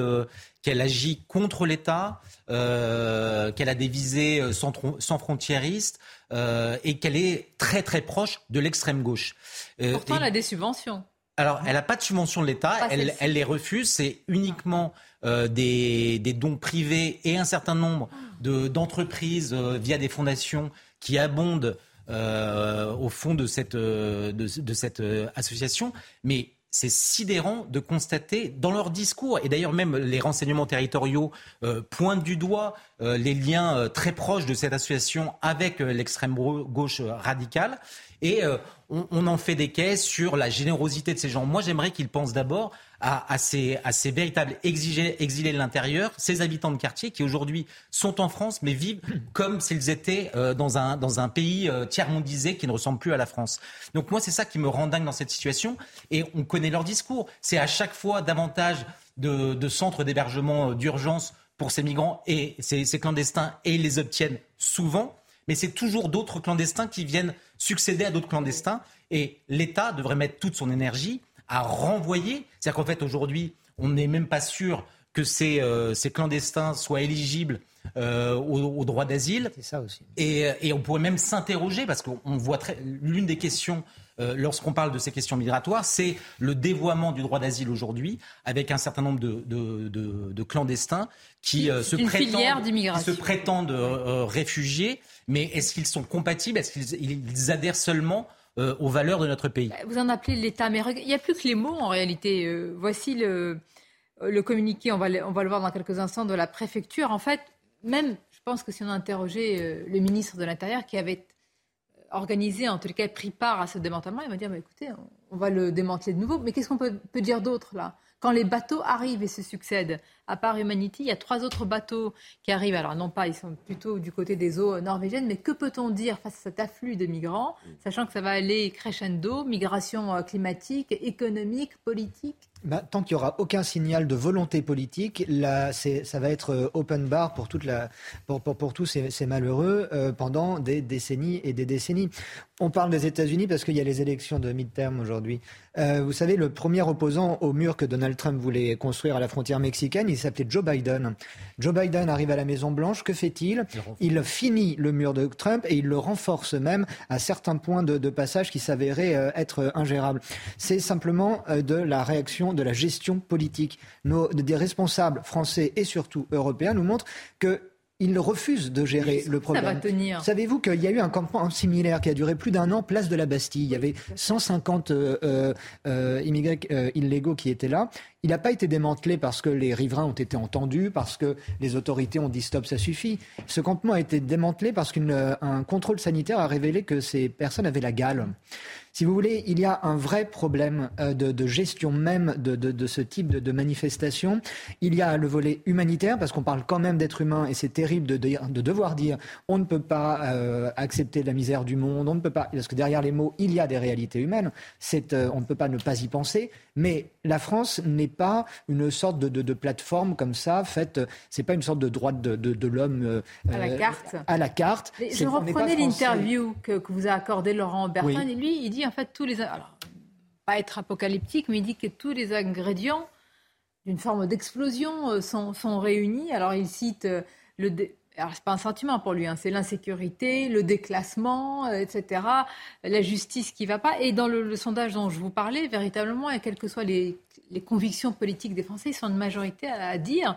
qu'elle agit contre l'État, euh, qu'elle a des visées euh, sans, sans frontiéristes euh, et qu'elle est très très proche de l'extrême gauche. Pourtant, elle a des subventions. Alors, elle n'a pas de subvention de l'État, elle, elle, les refuse, c'est uniquement des, des, dons privés et un certain nombre d'entreprises via des fondations qui abondent au fond de cette, de, de cette association. Mais c'est sidérant de constater dans leur discours, et d'ailleurs même les renseignements territoriaux euh, pointent du doigt euh, les liens euh, très proches de cette association avec l'extrême gauche radicale, et on, en fait des caisses sur la générosité de ces gens. Moi j'aimerais qu'ils pensent d'abord à, ces, véritables exilés, de l'intérieur, ces habitants de quartier qui aujourd'hui sont en France mais vivent comme s'ils étaient euh, dans, un, dans un pays euh, tiers-mondisé qui ne ressemble plus à la France. Donc moi, c'est ça qui me rend dingue dans cette situation. Et on connaît leur discours. C'est à chaque fois davantage de, centres d'hébergement euh, d'urgence pour ces migrants et ces, ces clandestins et ils les obtiennent souvent. Mais c'est toujours d'autres clandestins qui viennent succéder à d'autres clandestins. Et l'État devrait mettre toute son énergie à renvoyer. C'est-à-dire qu'en fait, aujourd'hui, on n'est même pas sûr que ces, euh, ces clandestins soient éligibles euh, au, droit d'asile. C'est ça aussi. Et, et, on pourrait même s'interroger, parce qu'on voit très, l'une des questions euh, lorsqu'on parle de ces questions migratoires, c'est le dévoiement du droit d'asile aujourd'hui, avec un certain nombre de, de, de, de clandestins qui, se, prétendent, se prétendent réfugiés, mais est-ce qu'ils sont compatibles? Est-ce qu'ils adhèrent seulement euh, aux valeurs de notre pays. Vous en appelez l'État, mais il n'y a plus que les mots en réalité. Euh, voici le, le communiqué, on va, le, voir dans quelques instants, de la préfecture. En fait, même, je pense que si on a interrogé euh, le ministre de l'Intérieur qui avait organisé, en tout cas pris part à ce démantèlement, il va dire écoutez, on va le démanteler de nouveau. Mais qu'est-ce qu'on peut dire d'autre là? Quand les bateaux arrivent et se succèdent, à part Humanity, il y a trois autres bateaux qui arrivent. Alors non pas, ils sont plutôt du côté des eaux norvégiennes, mais que peut-on dire face à cet afflux de migrants, sachant que ça va aller crescendo, migration euh, climatique, économique, politique? Bah, tant qu'il n'y aura aucun signal de volonté politique, là, ça va être euh, open bar pour, toute la, pour, pour, tous ces, malheureux euh, pendant des décennies et des décennies. On parle des États-Unis parce qu'il y a les élections de mid-term aujourd'hui. Euh, vous savez, le premier opposant au mur que Donald Trump voulait construire à la frontière mexicaine, il s'appelait Joe Biden. Joe Biden arrive à la Maison-Blanche, que fait-il Il finit le mur de Trump et il le renforce même à certains points de, passage qui s'avéraient être ingérables. C'est simplement de la réaction de la gestion politique. Nos, des responsables français et surtout européens nous montrent que ils refusent de gérer le problème. Savez-vous qu'il y a eu un campement similaire qui a duré plus d'un an, place de la Bastille. Il y avait 150 euh, euh, euh, immigrés illégaux qui étaient là. Il n'a pas été démantelé parce que les riverains ont été entendus, parce que les autorités ont dit stop, ça suffit. Ce campement a été démantelé parce qu'un contrôle sanitaire a révélé que ces personnes avaient la gale. Si vous voulez, il y a un vrai problème euh, de, gestion même de, ce type de, manifestation. Il y a le volet humanitaire, parce qu'on parle quand même d'être humain, et c'est terrible de, devoir dire on ne peut pas euh, accepter la misère du monde, on ne peut pas, parce que derrière les mots, il y a des réalités humaines. Euh, on ne peut pas ne pas y penser. Mais la France n'est pas une sorte de, plateforme comme ça, faite. C'est pas une sorte de droit de, l'homme à la carte. À la carte. je reprenais l'interview que, vous a accordé Laurent Bertrand, et lui, il dit en fait, tous les. Alors, pas être apocalyptique, mais il dit que tous les ingrédients d'une forme d'explosion euh, sont, sont, réunis. Alors, il cite euh, le. Alors, c'est pas un sentiment pour lui, hein, c'est l'insécurité, le déclassement, euh, etc., la justice qui va pas. Et dans le, sondage dont je vous parlais, véritablement, et quelles que soient les, les convictions politiques des Français, ils sont une majorité à, dire.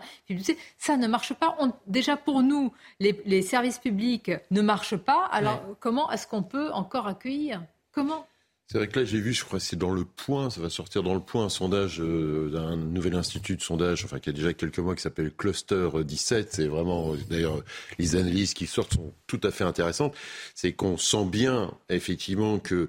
Ça ne marche pas. déjà, pour nous, les, les, services publics ne marchent pas. Alors, comment est-ce qu'on peut encore accueillir? Comment? C'est vrai que là, j'ai vu, je crois c'est dans le point, ça va sortir dans le point, un sondage euh, d'un nouvel institut de sondage, enfin, qui a déjà quelques mois, qui s'appelle Cluster 17. C'est vraiment, d'ailleurs, les analyses qui sortent sont tout à fait intéressantes. C'est qu'on sent bien, effectivement, que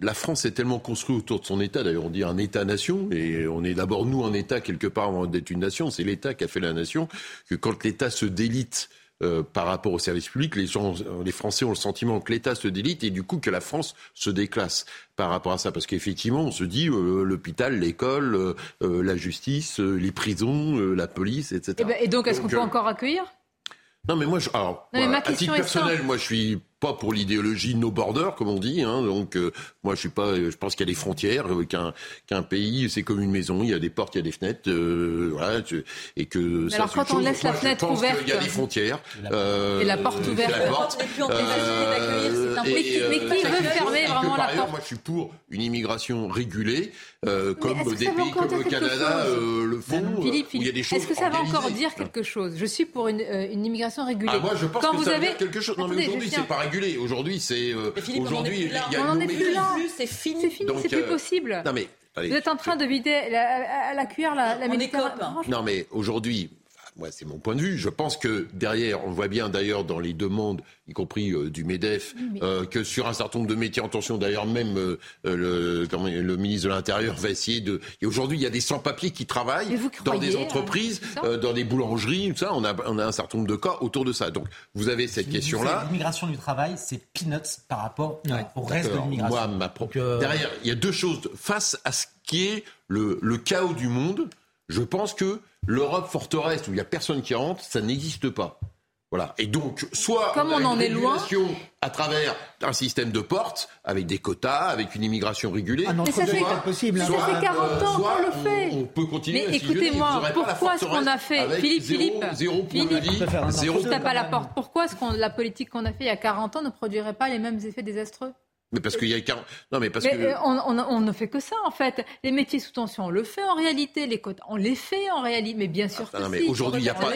la France est tellement construite autour de son État, d'ailleurs on dit un État-nation, et on est d'abord nous un État quelque part avant d'être une nation, c'est l'État qui a fait la nation, que quand l'État se délite euh, par rapport au service public. Les, gens, les Français ont le sentiment que l'État se délite et du coup que la France se déclasse par rapport à ça. Parce qu'effectivement, on se dit euh, l'hôpital, l'école, euh, la justice, les prisons, la police, etc. Eh ben, et, donc, est-ce qu'on peut encore accueillir? Non, mais moi, je, alors, à titre personnel, moi, je suis pas pour l'idéologie no border, comme on dit. Hein, donc, euh, moi, je suis pas. Je pense qu'il y a des frontières, euh, qu'un qu'un pays, c'est comme une maison. Il y a des portes, il y a des fenêtres, euh, voilà, et que. Mais alors, quand on laisse la fenêtre ouverte, il y a des frontières. et la porte ouverte. La porte, mais, mais qui veut fermer vraiment la porte Moi, je suis pour une immigration régulée, comme des pays comme le Canada le font. Philippe, Philippe est-ce que ça va encore dire quelque chose? Je suis pour une, une immigration régulée. Ah, moi, je pense que ça veut dire quelque chose. Non, mais aujourd'hui, c'est Aujourd'hui, c'est euh, aujourd'hui il y a on n'en est plus là. C'est fini. C'est fini. C'est plus euh, possible. Non mais vous êtes en train de vider à la cuillère la, la Méditerranée. Non mais aujourd'hui, moi, c'est mon point de vue. Je pense que derrière, on voit bien d'ailleurs dans les demandes, y compris euh, du MEDEF, euh, que sur un certain nombre de métiers en tension, d'ailleurs même euh, le, le, ministre de l'Intérieur va essayer de... Et aujourd'hui, il y a des sans-papiers qui travaillent dans des entreprises, dans des boulangeries, tout ça. On a, on a un certain nombre de cas autour de ça. Donc, vous avez cette question-là. L'immigration du travail, c'est peanuts par rapport au reste de l'immigration. Derrière, il y a deux choses. Face à ce qui est le, le chaos du monde, je pense que l'Europe forteresse où il n'y a personne qui rentre, ça n'existe pas. Voilà. Et donc, soit Comme on, en est loin, à travers un système de portes, avec des quotas, avec une immigration régulée. Ah non, mais ça fait, possible. ça fait 40 ans qu'on le fait. On, peut continuer. Mais écoutez-moi, pourquoi est-ce qu'on a fait, Philippe, Philippe, zéro Philippe, zéro tape à la porte. Pourquoi est-ce que la politique qu'on a fait il y a 40 ans ne produirait pas les mêmes effets désastreux? Mais parce qu'il y a 40... Non, mais parce que... Euh, on, ne fait que ça, en fait. Les métiers sous tension, on le fait en réalité. Les quotas, on les fait en réalité. Mais bien sûr ah, que non, mais Aujourd'hui, il y a pas,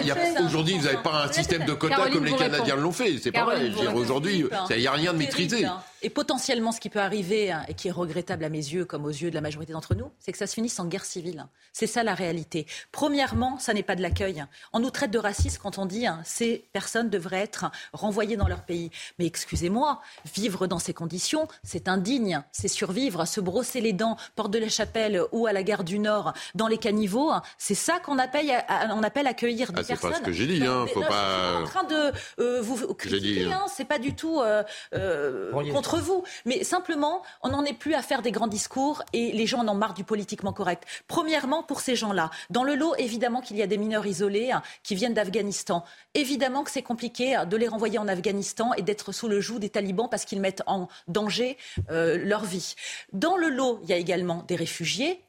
aujourd'hui, vous n'avez pas un système de quotas comme les Canadiens l'ont fait. C'est pas vrai. Aujourd'hui, il n'y a rien de maîtrisé. Hein. Et potentiellement, ce qui peut arriver, hein, et qui est regrettable à mes yeux, comme aux yeux de la majorité d'entre nous, c'est que ça se finisse en guerre civile. C'est ça la réalité. Premièrement, ça n'est pas de l'accueil. On nous traite de racistes quand on dit hein, ces personnes devraient être renvoyées dans leur pays. Mais excusez-moi, vivre dans ces conditions, c'est indigne. C'est survivre, se brosser les dents, porte de la Chapelle ou à la gare du Nord, dans les caniveaux. C'est ça qu'on appelle, on appelle accueillir des ah, personnes. C'est pas ce que j'ai dit. Hein, faut pas. en train de euh, vous critiquer. Hein. C'est pas du tout euh, euh, contre vous. Mais simplement, on n'en est plus à faire des grands discours et les gens en ont marre du politiquement correct. Premièrement, pour ces gens-là, dans le lot, évidemment qu'il y a des mineurs isolés hein, qui viennent d'Afghanistan. Évidemment que c'est compliqué de les renvoyer en Afghanistan et d'être sous le joug des talibans parce qu'ils mettent en danger euh, leur vie. Dans le lot, il y a également des réfugiés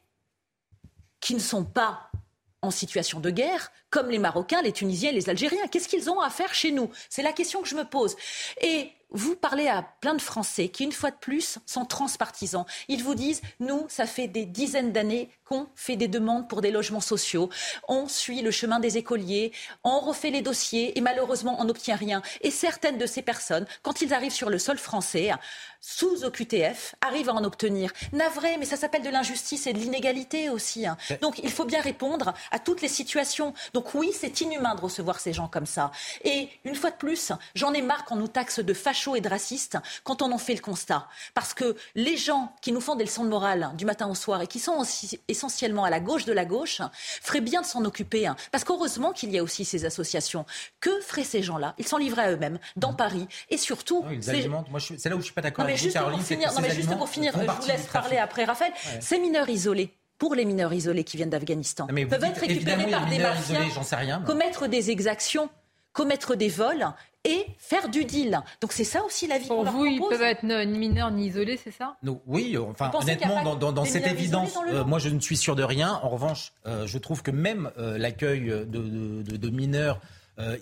qui ne sont pas en situation de guerre, comme les Marocains, les Tunisiens, les Algériens. Qu'est-ce qu'ils ont à faire chez nous? C'est la question que je me pose. Et vous parlez à plein de Français qui, une fois de plus, sont transpartisans. Ils vous disent, nous, ça fait des dizaines d'années qu'on fait des demandes pour des logements sociaux. On suit le chemin des écoliers, on refait les dossiers et malheureusement, on n'obtient rien. Et certaines de ces personnes, quand ils arrivent sur le sol français, sous OQTF, arrivent à en obtenir. Navré, mais ça s'appelle de l'injustice et de l'inégalité aussi. Hein. Donc, il faut bien répondre à toutes les situations. Donc oui, c'est inhumain de recevoir ces gens comme ça. Et une fois de plus, j'en ai marre qu'on nous taxe de fachos et de racistes quand on en fait le constat. Parce que les gens qui nous font des leçons de morale du matin au soir et qui sont aussi essentiellement à la gauche de la gauche feraient bien de s'en occuper. Hein. Parce qu'heureusement qu'il y a aussi ces associations. Que feraient ces gens-là? Ils s'en livreraient à eux-mêmes, dans Paris. Et surtout... c'est là où je suis pas d'accord avec vous, Caroline. Finir, non, mais juste pour finir, je vous laisse parler après, Raphaël. Ces mineurs isolés, pour les mineurs isolés qui viennent d'Afghanistan peuvent être récupérés par des mafias, commettre des exactions, commettre des vols et faire du deal. Donc c'est ça aussi la vie Pour vous, ils peuvent être ni mineurs ni isolés, c'est ça Oui, enfin honnêtement, dans, cette évidence, euh, moi je ne suis sûr de rien. En revanche, euh, je trouve que même euh, l'accueil de, de, mineurs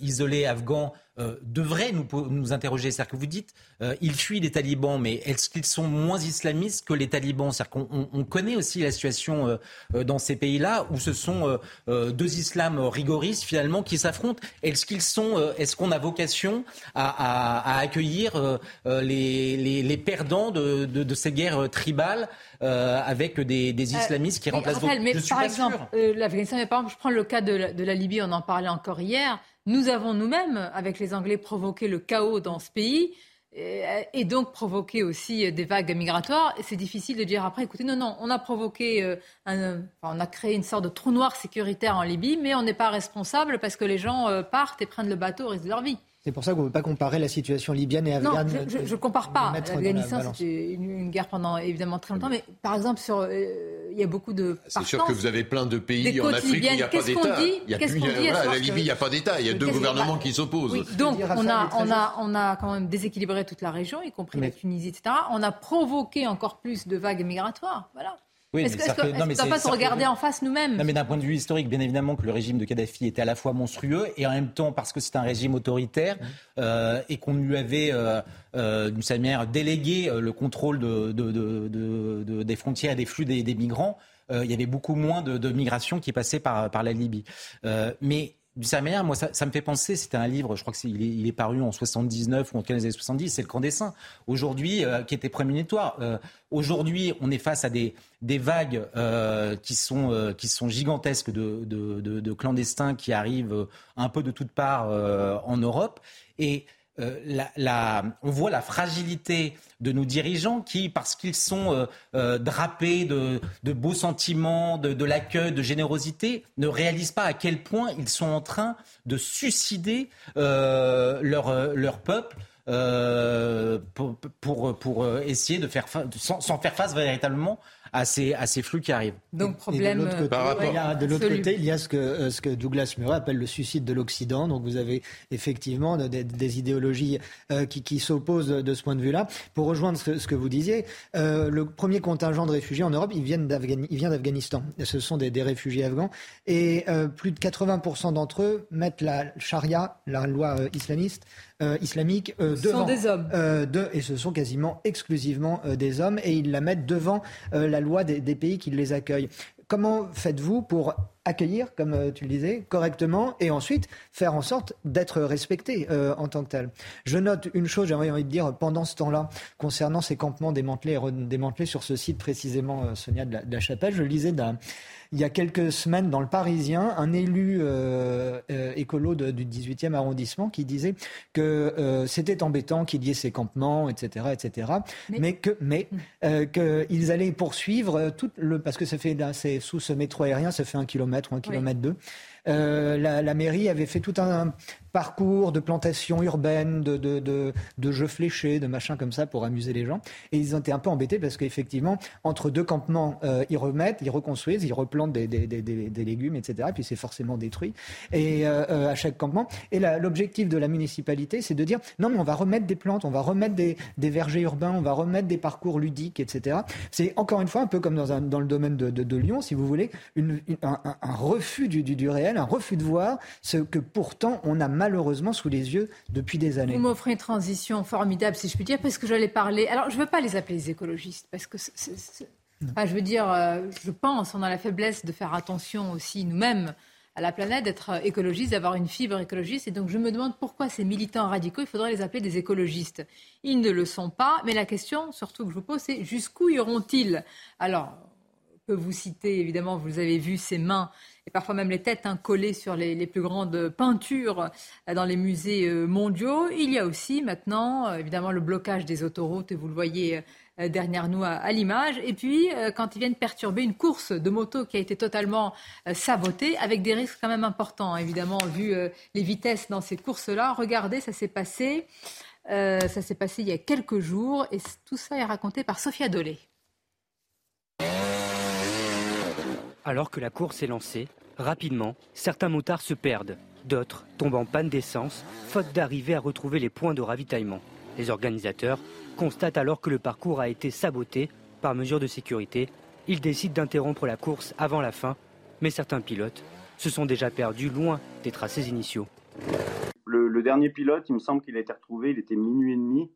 isolés afghans euh, devrait nous, nous interroger. C'est-à-dire que vous dites, euh, ils fuient les talibans, mais est-ce qu'ils sont moins islamistes que les talibans? C'est-à-dire qu'on on connaît aussi la situation euh, dans ces pays-là où ce sont deux islams rigoristes finalement qui s'affrontent. Est-ce qu'ils sont, est-ce qu'on a vocation à, à, à accueillir les, les, les, perdants de, de, de, ces guerres tribales avec des, des islamistes qui remplacent Mais par exemple, l'Afghanistan, par exemple, je prends le cas de la, de la Libye, on en parlait encore hier. Nous avons nous-mêmes, avec les Anglais, provoqué le chaos dans ce pays et donc provoqué aussi des vagues migratoires. C'est difficile de dire après, écoutez, non, non, on a provoqué, euh, un, on a créé une sorte de trou noir sécuritaire en Libye, mais on n'est pas responsable parce que les gens euh, partent et prennent le bateau au risque de leur vie. C'est pour ça qu'on ne peut pas comparer la situation libyenne et afghane. Non, je ne compare pas. L'Afghanistan, c'était une, guerre pendant évidemment très longtemps. Mais par exemple, sur, euh, il y a beaucoup de. C'est sûr que vous avez plein de pays en Afrique où il n'y a pas d'État. La Libye, il n'y a pas d'État. Il y a deux gouvernements qui s'opposent. Donc, on a, on, a, on a quand même déséquilibré toute la région, y compris la Tunisie, etc. On a provoqué encore plus de vagues migratoires. Voilà. Est-ce qu'on ne doit pas se regarder en face nous-mêmes? Non, mais d'un point de vue historique, bien évidemment que le régime de Kadhafi était à la fois monstrueux et en même temps parce que c'est un régime autoritaire euh, et qu'on lui avait, euh, euh, d'une certaine manière, délégué le contrôle de, de, des frontières et des flux des, migrants. il y avait beaucoup moins de, migration qui passait par, par la Libye. mais d'une certaine manière, moi, ça, me fait penser, c'était un livre, je crois qu'il est, il est paru en 79 ou en 15 années 70, c'est Le Camp des Saints, aujourd'hui, euh, qui était prémonitoire. Euh, aujourd'hui, on est face à des, des vagues euh, qui, sont, qui sont gigantesques de, de, de, clandestins qui arrivent un peu de toutes parts en Europe. Et euh, on voit la fragilité de nos dirigeants qui, parce qu'ils sont euh, euh, drapés de, beaux sentiments, de, l'accueil, de générosité, ne réalisent pas à quel point ils sont en train de suicider leur, peuple. pour, essayer de faire sans, sans, faire face véritablement à ces, flux qui arrivent. Donc problème. de l'autre côté, il y a ce que, euh, ce que Douglas Murray appelle le suicide de l'Occident. Donc vous avez effectivement des, idéologies euh, qui, s'opposent de ce point de vue-là. Pour rejoindre ce, que vous disiez, euh, le premier contingent de réfugiés en Europe, il vient d'Afghanistan. Ce sont des, réfugiés afghans. Et plus de 80% d'entre eux mettent la charia, la loi islamiste, islamiques devant. sont des hommes. De, et ce sont quasiment exclusivement des hommes et ils la mettent devant la loi des, des pays qui les accueillent. Comment faites-vous pour accueillir, comme euh, tu le disais, correctement et ensuite faire en sorte d'être respecté euh, en tant que tel? Je note une chose, j'aimerais envie de dire, pendant ce temps-là, concernant ces campements démantelés et redémantelés sur ce site précisément, euh, Sonia de la, Chapelle, je lisais d'un il y a quelques semaines dans le Parisien, un élu euh, euh, écolo du 18e arrondissement qui disait que euh, c'était embêtant qu'il y ait ces campements, etc., etc., mais, que mais qu'ils allaient poursuivre tout le parce que ça fait là, c'est sous ce métro aérien, ça fait un kilomètre ou un kilomètre deux. la, la, mairie avait fait tout un, de plantations urbaines, de, de, de, jeux fléchés, de machins comme ça pour amuser les gens. Et ils ont été un peu embêtés parce qu'effectivement, entre deux campements, euh, ils remettent, ils reconstruisent, ils replantent des, des, des, des légumes, etc. Et puis c'est forcément détruit et, euh, euh, à chaque campement. Et l'objectif de la municipalité, c'est de dire non, mais on va remettre des plantes, on va remettre des, vergers urbains, on va remettre des parcours ludiques, etc. C'est encore une fois un peu comme dans, dans le domaine de, de, Lyon, si vous voulez, un, refus du, du, du réel, un refus de voir ce que pourtant on a mal malheureusement sous les yeux depuis des années. Vous m'offrez une transition formidable, si je puis dire, parce que j'allais parler. Alors, je ne veux pas les appeler les écologistes, parce que je veux dire, euh, je pense, on a la faiblesse de faire attention aussi nous-mêmes à la planète, d'être écologiste, d'avoir une fibre écologiste. Et donc, je me demande pourquoi ces militants radicaux, il faudrait les appeler des écologistes. Ils ne le sont pas, mais la question, surtout que je vous pose, c'est jusqu'où iront-ils? Alors, je peux vous citer, évidemment, vous avez vu ces mains et parfois même les têtes hein, collées sur les, plus grandes peintures euh, dans les musées euh, mondiaux. Il y a aussi maintenant, euh, évidemment, le blocage des autoroutes, et vous le voyez derrière nous à, l'image. Et puis, quand ils viennent perturber une course de moto qui a été totalement sabotée, avec des risques quand même importants, évidemment, vu les vitesses dans ces courses-là. Regardez, ça s'est passé. ça s'est passé il y a quelques jours et tout ça est raconté par Sophia Dolé. Alors que la course est lancée, rapidement, certains motards se perdent. D'autres tombent en panne d'essence, faute d'arriver à retrouver les points de ravitaillement. Les organisateurs constatent alors que le parcours a été saboté par mesure de sécurité. Ils décident d'interrompre la course avant la fin, mais certains pilotes se sont déjà perdus loin des tracés initiaux. Le, dernier pilote, il me semble qu'il a été retrouvé, il était minuit et demi.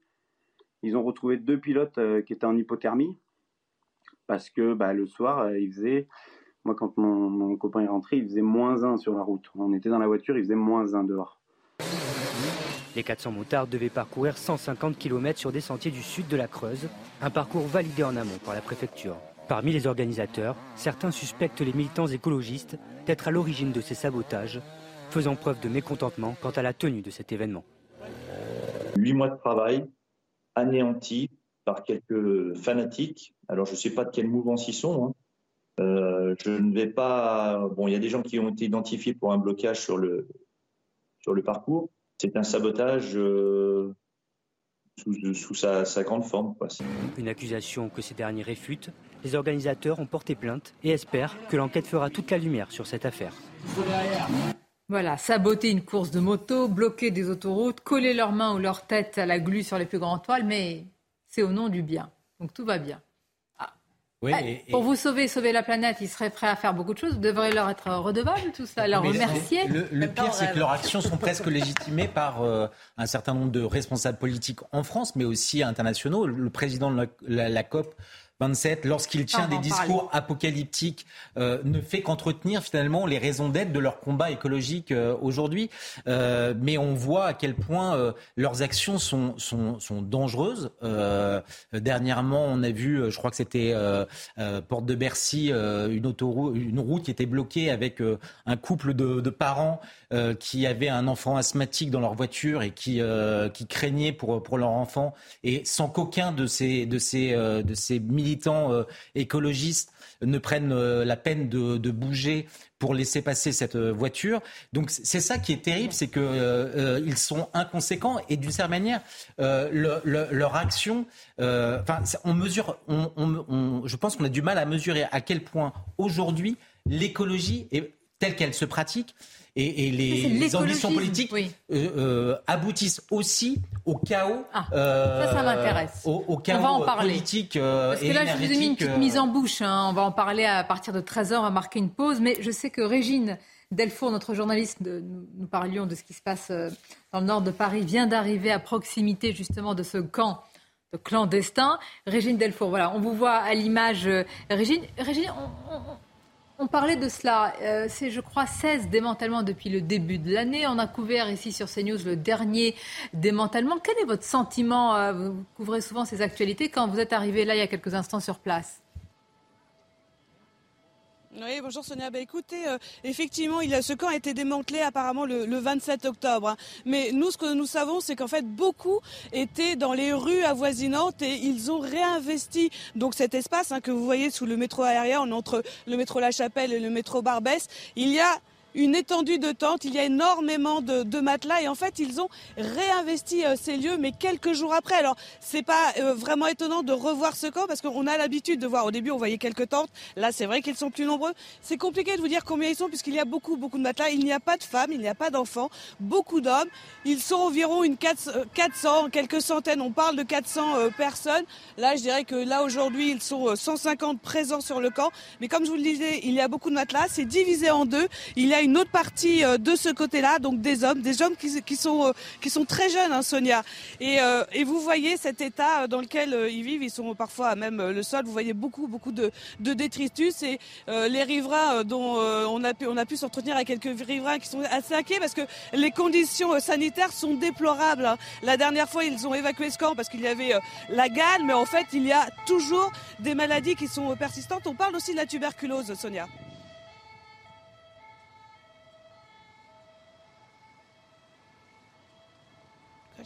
Ils ont retrouvé deux pilotes euh, qui étaient en hypothermie parce que bah, le soir, euh, il faisait moi, quand mon, copain est rentré, il faisait moins 1 sur la route. On était dans la voiture, il faisait moins 1 dehors. Les 400 motards devaient parcourir 150 km sur des sentiers du sud de la Creuse, un parcours validé en amont par la préfecture. Parmi les organisateurs, certains suspectent les militants écologistes d'être à l'origine de ces sabotages, faisant preuve de mécontentement quant à la tenue de cet événement. Huit mois de travail anéantis par quelques fanatiques. Alors je ne sais pas de quelle mouvance ils sont, hein. Euh, je ne vais pas. Bon, il y a des gens qui ont été identifiés pour un blocage sur le, sur le parcours. C'est un sabotage euh, sous, sa, grande forme. Une accusation que ces derniers réfutent. Les organisateurs ont porté plainte et espèrent que l'enquête fera toute la lumière sur cette affaire. Voilà, saboter une course de moto, bloquer des autoroutes, coller leurs mains ou leurs têtes à la glu sur les plus grandes toiles, mais c'est au nom du bien. Donc tout va bien. Eh, pour vous sauver, sauver la planète, ils seraient prêts à faire beaucoup de choses. Vous devriez leur être redevable, tout ça, leur remercier. Le, pire, c'est que leurs actions sont presque légitimées par euh, un certain nombre de responsables politiques en France, mais aussi internationaux. Le président de la COP 27, lorsqu'il tient des discours apocalyptiques, euh, ne fait qu'entretenir finalement les raisons d'être de leur combat écologique euh, aujourd'hui. Euh, mais on voit à quel point leurs actions sont, sont, sont dangereuses. dernièrement, on a vu, je crois que c'était Porte de Bercy, une, autoroute, une route qui était bloquée avec un couple de, de parents qui avaient un enfant asthmatique dans leur voiture et qui, qui craignaient pour, pour leur enfant. Et sans qu'aucun de ces, de ces, de ces militaires militants euh, écologistes ne prennent euh, la peine de, bouger pour laisser passer cette euh, voiture. Donc c'est ça qui est terrible, c'est qu'ils ils sont inconséquents et d'une certaine manière, leur action, enfin, mesure, je pense qu'on a du mal à mesurer à quel point aujourd'hui l'écologie telle qu'elle se pratique et, les, ambitions politiques euh, euh, aboutissent aussi au chaos. Ah, ça, ça m'intéresse. Au, au, chaos on va en parler. politique euh, Parce que là, je vous ai mis une petite mise en bouche. Hein. On va en parler à partir de 13h. On va marquer une pause. Mais je sais que Régine Delfour, notre journaliste, nous parlions de ce qui se passe dans le nord de Paris, vient d'arriver à proximité justement de ce camp clandestin. Régine Delfour, voilà, on vous voit à l'image. Régine, Régine on, parlait de cela. c'est, je crois, 16 démantèlements depuis le début de l'année. On a couvert ici sur CNews le dernier démantèlement. Quel est votre sentiment Vous couvrez souvent ces actualités quand vous êtes arrivé là il y a quelques instants sur place? Oui, bonjour Sonia. Bah, écoutez, euh, effectivement, il a, ce camp a été démantelé apparemment le, 27 octobre. Hein. Mais nous, ce que nous savons, c'est qu'en fait, beaucoup étaient dans les rues avoisinantes et ils ont réinvesti donc cet espace hein, que vous voyez sous le métro aérien, entre le métro La Chapelle et le métro Barbès. Il y a une étendue de tentes, il y a énormément de, matelas et en fait ils ont réinvesti euh, ces lieux mais quelques jours après. Alors c'est pas euh, vraiment étonnant de revoir ce camp parce qu'on a l'habitude de voir au début on voyait quelques tentes, là c'est vrai qu'ils sont plus nombreux. C'est compliqué de vous dire combien ils sont puisqu'il y a beaucoup beaucoup de matelas, il n'y a pas de femmes, il n'y a pas d'enfants, beaucoup d'hommes. Ils sont environ une 400, euh, quelques centaines, on parle de 400 personnes. Là je dirais que là aujourd'hui ils sont 150 présents sur le camp mais comme je vous le disais, il y a beaucoup de matelas, c'est divisé en deux. Il y a une autre partie euh, de ce côté-là, donc des hommes, des hommes qui, sont, euh, sont très jeunes, hein, Sonia. Et, euh, et, vous voyez cet état dans lequel ils vivent, ils sont parfois même le sol, vous voyez beaucoup, beaucoup de, détritus et les riverains dont on a pu, on a pu s'entretenir avec quelques riverains qui sont assez inquiets parce que les conditions sanitaires sont déplorables. Hein. La dernière fois, ils ont évacué ce camp parce qu'il y avait la gale, mais en fait, il y a toujours des maladies qui sont persistantes. On parle aussi de la tuberculose, Sonia.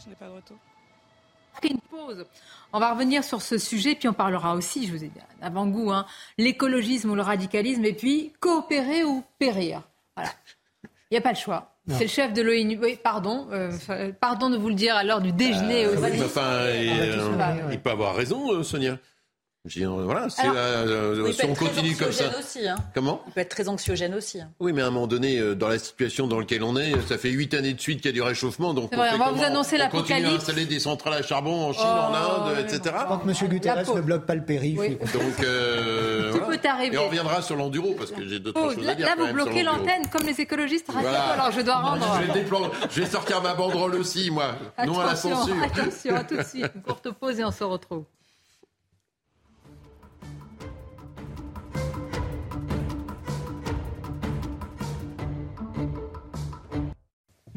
Je n'ai pas de retour. Une pause. On va revenir sur ce sujet, puis on parlera aussi, je vous ai dit, avant-goût, hein, l'écologisme ou le radicalisme, et puis coopérer ou périr. Voilà. Il n'y a pas le choix. C'est le chef de l'ONU. Oui, pardon, euh, pardon de vous le dire à l'heure du déjeuner. Euh, enfin, il, peut avoir raison, euh, Sonia voilà, euh, si on continue comme ça. Aussi, hein. Comment Il peut être très anxiogène aussi. Hein. Oui, mais à un moment donné, euh, dans la situation dans laquelle on est, ça fait huit années de suite qu'il y a du réchauffement. Donc on, va vous annoncer. On continue à installer des centrales à charbon en Chine, en oh, Inde, etc. Tant que M. Guterres ne bloque pas le périph'. Donc, euh, Tout peut arriver. Et on reviendra sur l'enduro, parce que j'ai d'autres oh, choses à dire. Là, vous bloquez l'antenne, comme les écologistes alors je dois rendre... Je vais sortir ma banderole aussi, moi. Non à la censure. Attention, à tout de suite. Une courte pause et on se retrouve.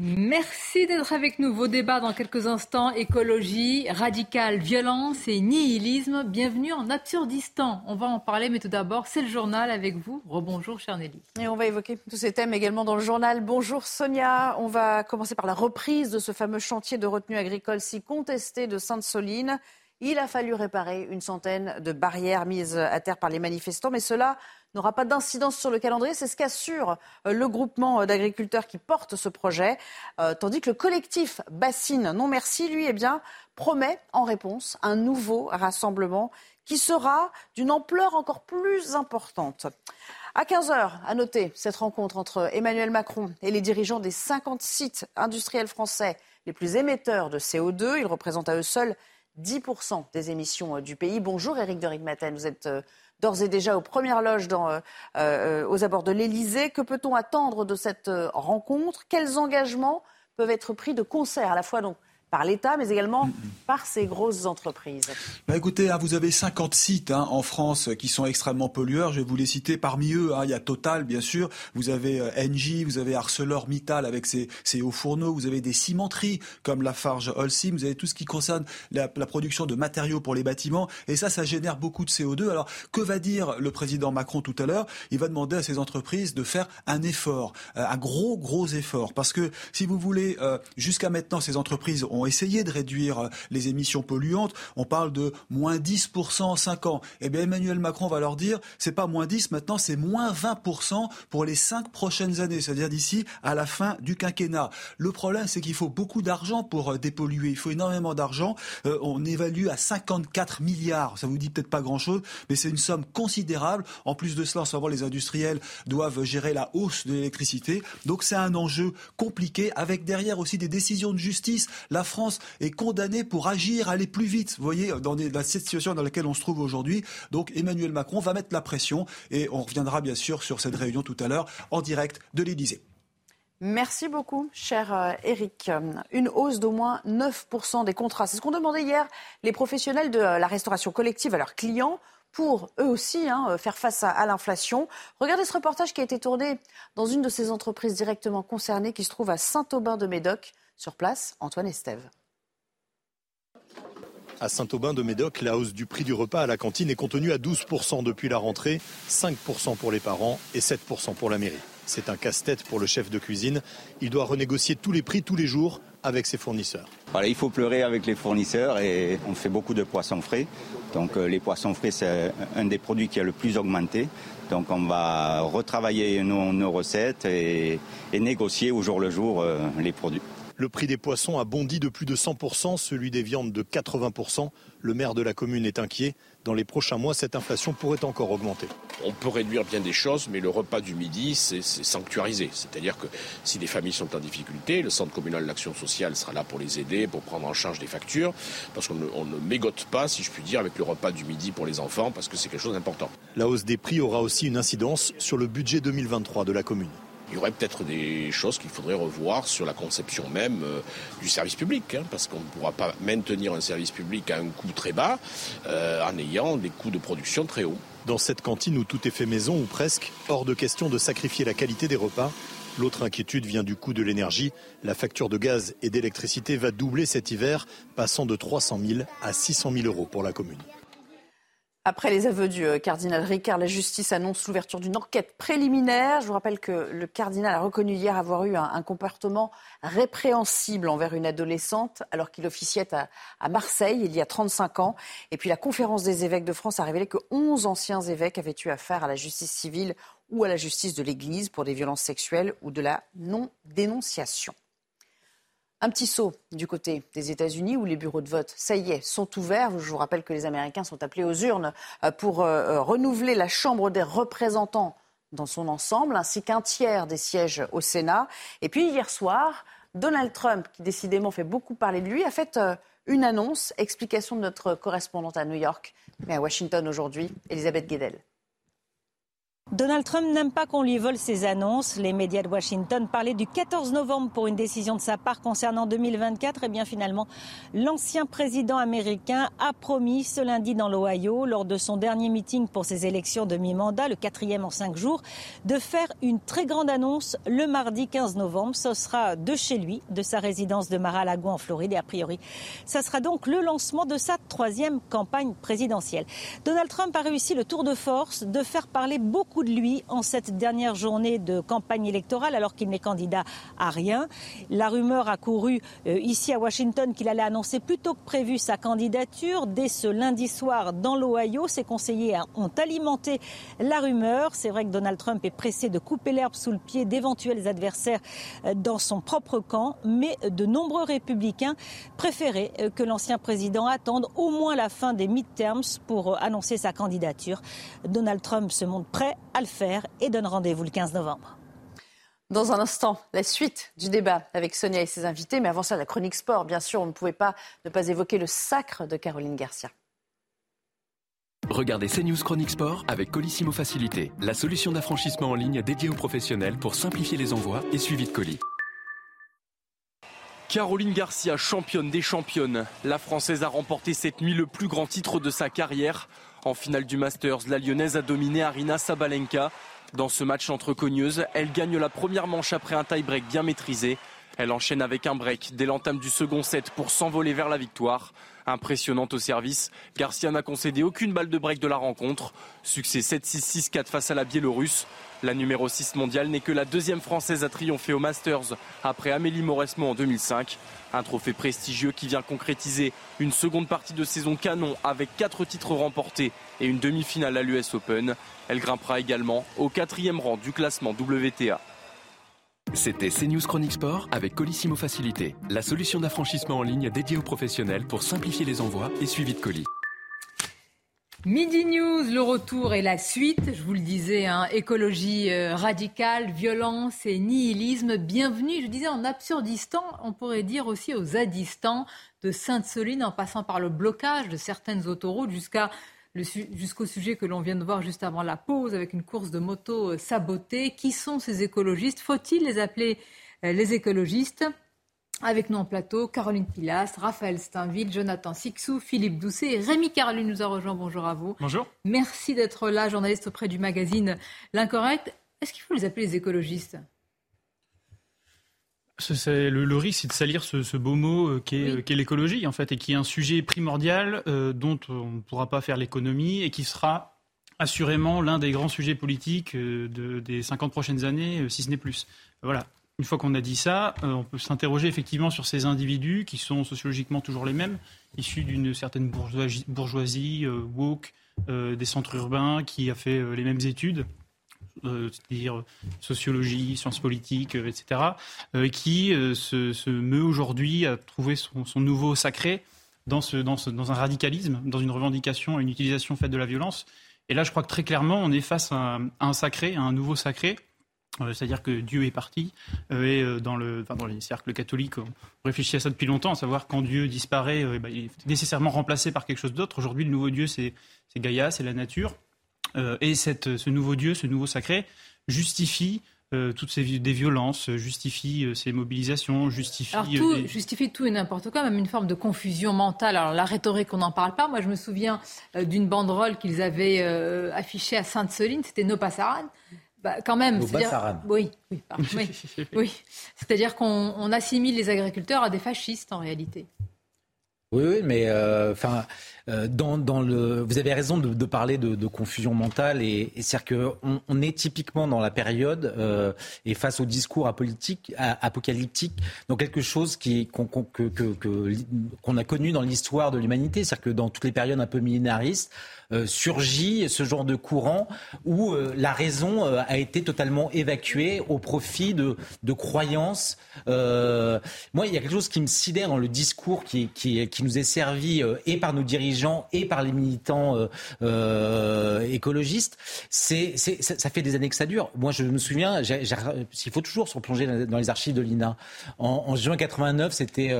Merci d'être avec nous. Vos débats dans quelques instants. Écologie, radicale, violence et nihilisme. Bienvenue en Absurdistan. On va en parler, mais tout d'abord, c'est le journal avec vous. Rebonjour, chère Nelly. Et on va évoquer tous ces thèmes également dans le journal. Bonjour Sonia. On va commencer par la reprise de ce fameux chantier de retenue agricole si contesté de Sainte-Soline. Il a fallu réparer une centaine de barrières mises à terre par les manifestants, mais cela n'aura pas d'incidence sur le calendrier. C'est ce qu'assure euh, le groupement d'agriculteurs qui porte ce projet. Euh, tandis que le collectif Bassine Non Merci, lui, eh bien, promet en réponse un nouveau rassemblement qui sera d'une ampleur encore plus importante. À 15h, à noter cette rencontre entre Emmanuel Macron et les dirigeants des 50 sites industriels français les plus émetteurs de CO2. Ils représentent à eux seuls 10% des émissions euh, du pays. Bonjour Eric de Rigmaten, vous êtes d'ores et déjà aux premières loges euh, euh, aux abords de l'Elysée. Que peut-on attendre de cette euh, rencontre? Quels engagements peuvent être pris de concert à la fois donc par l'État, mais également mm, par ces grosses entreprises bah Écoutez, hein, vous avez 50 sites hein, en France qui sont extrêmement pollueurs. Je vais vous les citer. Parmi eux, hein, il y a Total, bien sûr. Vous avez euh, Engie, vous avez ArcelorMittal avec ses, ses, hauts fourneaux. Vous avez des cimenteries comme Lafarge Holcim. Vous avez tout ce qui concerne la, la, production de matériaux pour les bâtiments. Et ça, ça génère beaucoup de CO2. Alors, que va dire le président Macron tout à l'heure? Il va demander à ces entreprises de faire un effort, euh, un gros, gros effort. Parce que, si vous voulez, euh, jusqu'à maintenant, ces entreprises ont ont essayé de réduire euh, les émissions polluantes. On parle de moins 10% en 5 ans. Eh bien, Emmanuel Macron va leur dire, c'est pas moins 10, maintenant c'est moins 20% pour les 5 prochaines années, c'est-à-dire d'ici à la fin du quinquennat. Le problème, c'est qu'il faut beaucoup d'argent pour euh, dépolluer. Il faut énormément d'argent. Euh, on évalue à 54 milliards. Ça vous dit peut-être pas grand-chose, mais c'est une somme considérable. En plus de cela, en savoir, les industriels doivent gérer la hausse de l'électricité. Donc c'est un enjeu compliqué avec derrière aussi des décisions de justice. La France est condamnée pour agir, aller plus vite. Vous voyez, dans, la situation dans laquelle on se trouve aujourd'hui. Donc Emmanuel Macron va mettre la pression et on reviendra bien sûr sur cette réunion tout à l'heure en direct de l'Élysée. Merci beaucoup, cher Eric. Euh, Une hausse d'au moins 9% des contrats. C'est ce qu'ont demandé hier les professionnels de la restauration collective à leurs clients pour eux aussi hein, euh, faire face à, l'inflation. Regardez ce reportage qui a été tourné dans une de ces entreprises directement concernées qui se trouve à Saint-Aubin-de-Médoc. Sur place, Antoine Estève. À Saint-Aubin de Médoc, la hausse du prix du repas à la cantine est contenue à 12% depuis la rentrée, 5% pour les parents et 7% pour la mairie. C'est un casse-tête pour le chef de cuisine. Il doit renégocier tous les prix tous les jours avec ses fournisseurs. il faut pleurer avec les fournisseurs et on fait beaucoup de poissons frais. Donc euh, les poissons frais, c'est un des produits qui a le plus augmenté. Donc on va retravailler nos, recettes et, négocier au jour le jour euh, les produits. Le prix des poissons a bondi de plus de 100%, celui des viandes de 80%. Le maire de la commune est inquiet. Dans les prochains mois, cette inflation pourrait encore augmenter. On peut réduire bien des choses, mais le repas du midi, c'est sanctuarisé. C'est-à-dire que si des familles sont en difficulté, le Centre communal d'action sociale sera là pour les aider, pour prendre en charge des factures, parce qu'on ne, ne mégote pas, si je puis dire, avec le repas du midi pour les enfants, parce que c'est quelque chose d'important. La hausse des prix aura aussi une incidence sur le budget 2023 de la commune il y aurait peut-être des choses qu'il faudrait revoir sur la conception même euh, du service public, hein, parce qu'on ne pourra pas maintenir un service public à un coût très bas euh, en ayant des coûts de production très hauts. Dans cette cantine où tout est fait maison ou presque, hors de question de sacrifier la qualité des repas. L'autre inquiétude vient du coût de l'énergie. La facture de gaz et d'électricité va doubler cet hiver, passant de 300 000 à 600 000 euros pour la commune. Après les aveux du euh, cardinal Ricard, la justice annonce l'ouverture d'une enquête préliminaire. Je vous rappelle que le cardinal a reconnu hier avoir eu un, comportement répréhensible envers une adolescente alors qu'il officiait à, à, Marseille il y a 35 ans. Et puis la conférence des évêques de France a révélé que 11 anciens évêques avaient eu affaire à la justice civile ou à la justice de l'Église pour des violences sexuelles ou de la non-dénonciation. Un petit saut du côté des États-Unis où les bureaux de vote, ça y est, sont ouverts. Je vous rappelle que les Américains sont appelés aux urnes euh, pour euh, euh, renouveler la Chambre des représentants dans son ensemble, ainsi qu'un tiers des sièges au Sénat. Et puis hier soir, Donald Trump, qui décidément fait beaucoup parler de lui, a fait une annonce. Explication de notre correspondante à New York, mais à Washington aujourd'hui, Elisabeth Guedel. Donald Trump n'aime pas qu'on lui vole ses annonces. Les médias de Washington parlaient du 14 novembre pour une décision de sa part concernant 2024. Et eh bien finalement, l'ancien président américain a promis ce lundi dans l'Ohio, lors de son dernier meeting pour ses élections de mi-mandat, le quatrième en cinq jours, de faire une très grande annonce le mardi 15 novembre. Ce sera de chez lui, de sa résidence de Mar-a-Lago en Floride. Et a priori, ça sera donc le lancement de sa troisième campagne présidentielle. Donald Trump a réussi le tour de force de faire parler beaucoup de lui en cette dernière journée de campagne électorale alors qu'il n'est candidat à rien. La rumeur a couru euh, ici à Washington qu'il allait annoncer plus tôt que prévu sa candidature. Dès ce lundi soir dans l'Ohio, ses conseillers ont alimenté la rumeur. C'est vrai que Donald Trump est pressé de couper l'herbe sous le pied d'éventuels adversaires euh, dans son propre camp, mais de nombreux républicains préféraient euh, que l'ancien président attende au moins la fin des midterms pour annoncer sa candidature. Donald Trump se montre prêt à le faire et donne rendez-vous le 15 novembre. Dans un instant, la suite du débat avec Sonia et ses invités. Mais avant ça, la chronique sport. Bien sûr, on ne pouvait pas ne pas évoquer le sacre de Caroline Garcia. Regardez CNews Chronique Sport avec Colissimo Facilité, la solution d'affranchissement en ligne dédiée aux professionnels pour simplifier les envois et suivi de colis. Caroline Garcia, championne des championnes. La Française a remporté cette nuit le plus grand titre de sa carrière. En finale du Masters, la Lyonnaise a dominé Arina Sabalenka. Dans ce match entre cogneuses, elle gagne la première manche après un tie-break bien maîtrisé. Elle enchaîne avec un break dès l'entame du second set pour s'envoler vers la victoire. Impressionnante au service, Garcia n'a concédé aucune balle de break de la rencontre. Succès 7-6-6-4 face à la Biélorusse. La numéro 6 mondiale n'est que la deuxième française à triompher au Masters après Amélie Mauresmo en 2005. Un trophée prestigieux qui vient concrétiser une seconde partie de saison canon avec quatre titres remportés et une demi-finale à l'US Open. Elle grimpera également au quatrième rang du classement WTA. C'était CNews Chronique Sport avec Colissimo Facilité, la solution d'affranchissement en ligne dédiée aux professionnels pour simplifier les envois et suivi de colis. Midi News, le retour et la suite. Je vous le disais, hein, écologie euh, radicale, violence et nihilisme. Bienvenue, je disais, en Absurdistan, on pourrait dire aussi aux Zadistan, de Sainte-Soline en passant par le blocage de certaines autoroutes jusqu'à jusqu'au sujet que l'on vient de voir juste avant la pause avec une course de moto euh, sabotée. Qui sont ces écologistes? Faut-il les appeler euh, les écologistes? Avec nous en plateau, Caroline Pilas, Raphaël Steinville, Jonathan Sixou, Philippe Doucet et Rémi Carlu nous a rejoint. Bonjour à vous. Bonjour. Merci d'être là, journaliste auprès du magazine L'Incorrect. Est-ce qu'il faut les appeler les écologistes? Le, risque, c'est de salir ce, beau mot euh, qu'est l'écologie, en fait, et qui est un sujet primordial euh, dont on ne pourra pas faire l'économie et qui sera assurément l'un des grands sujets politiques euh, des 50 prochaines années, si ce n'est plus. Voilà. Une fois qu'on a dit ça, euh, on peut s'interroger effectivement sur ces individus qui sont sociologiquement toujours les mêmes, issus d'une certaine bourgeoisie, euh, woke, euh, des centres urbains, qui a fait les mêmes études, c'est-à-dire sociologie, sciences politiques, etc., qui se, meut aujourd'hui à trouver son, nouveau sacré dans, ce, un radicalisme, dans une revendication, une utilisation faite de la violence. Et là, je crois que très clairement, on est face à un sacré, à un nouveau sacré, c'est-à-dire que Dieu est parti. Euh, et euh, dans, le, enfin, dans les cercles catholiques, on réfléchit à ça depuis longtemps, à savoir quand Dieu disparaît, eh ben, il est nécessairement remplacé par quelque chose d'autre. Aujourd'hui, le nouveau Dieu, c'est Gaïa, c'est la nature. et cette, ce nouveau Dieu, ce nouveau sacré, justifie toutes ces des violences, justifie ces mobilisations, justifie. Alors tout, justifie tout et n'importe quoi, même une forme de confusion mentale. Alors la rhétorique, on n'en parle pas. Moi, je me souviens d'une banderole qu'ils avaient affichée à Sainte-Soline, c'était No Passaran. Bah, quand même. Oui, oui, oui, C'est-à-dire qu'on assimile les agriculteurs à des fascistes en réalité. Oui, oui, mais euh, enfin, euh, dans, le, vous avez raison de, parler de, confusion mentale et, c'est-à-dire qu'on on est typiquement dans la période euh, et face au discours apolitique, apocalyptique, dans quelque chose qui qu'on a connu dans l'histoire de l'humanité, c'est-à-dire que dans toutes les périodes un peu millénaristes, surgit ce genre de courant où euh, la raison euh, a été totalement évacuée au profit de, de croyances. moi, il y a quelque chose qui me sidère dans le discours qui, qui, nous est servi et par nos dirigeants et par les militants écologistes. C'est, ça fait des années que ça dure. Moi, je me souviens, il faut toujours se replonger dans les archives de l'INA. En, en juin 89, c'était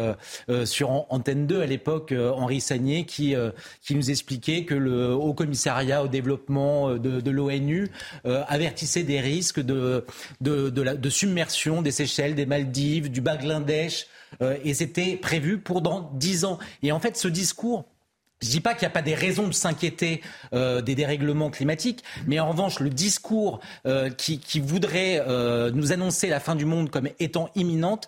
sur Antenne 2 à l'époque, Henri Sagné qui, qui nous expliquait que le au commissariat au développement euh, de, l'ONU euh, avertissait des risques de, submersion des Seychelles, des Maldives, du Bangladesh. Euh, et c'était prévu pour dans dix ans. Et en fait, ce discours je ne dis pas qu'il n'y a pas des raisons de s'inquiéter euh, des dérèglements climatiques, mais en revanche, le discours euh, qui, voudrait euh, nous annoncer la fin du monde comme étant imminente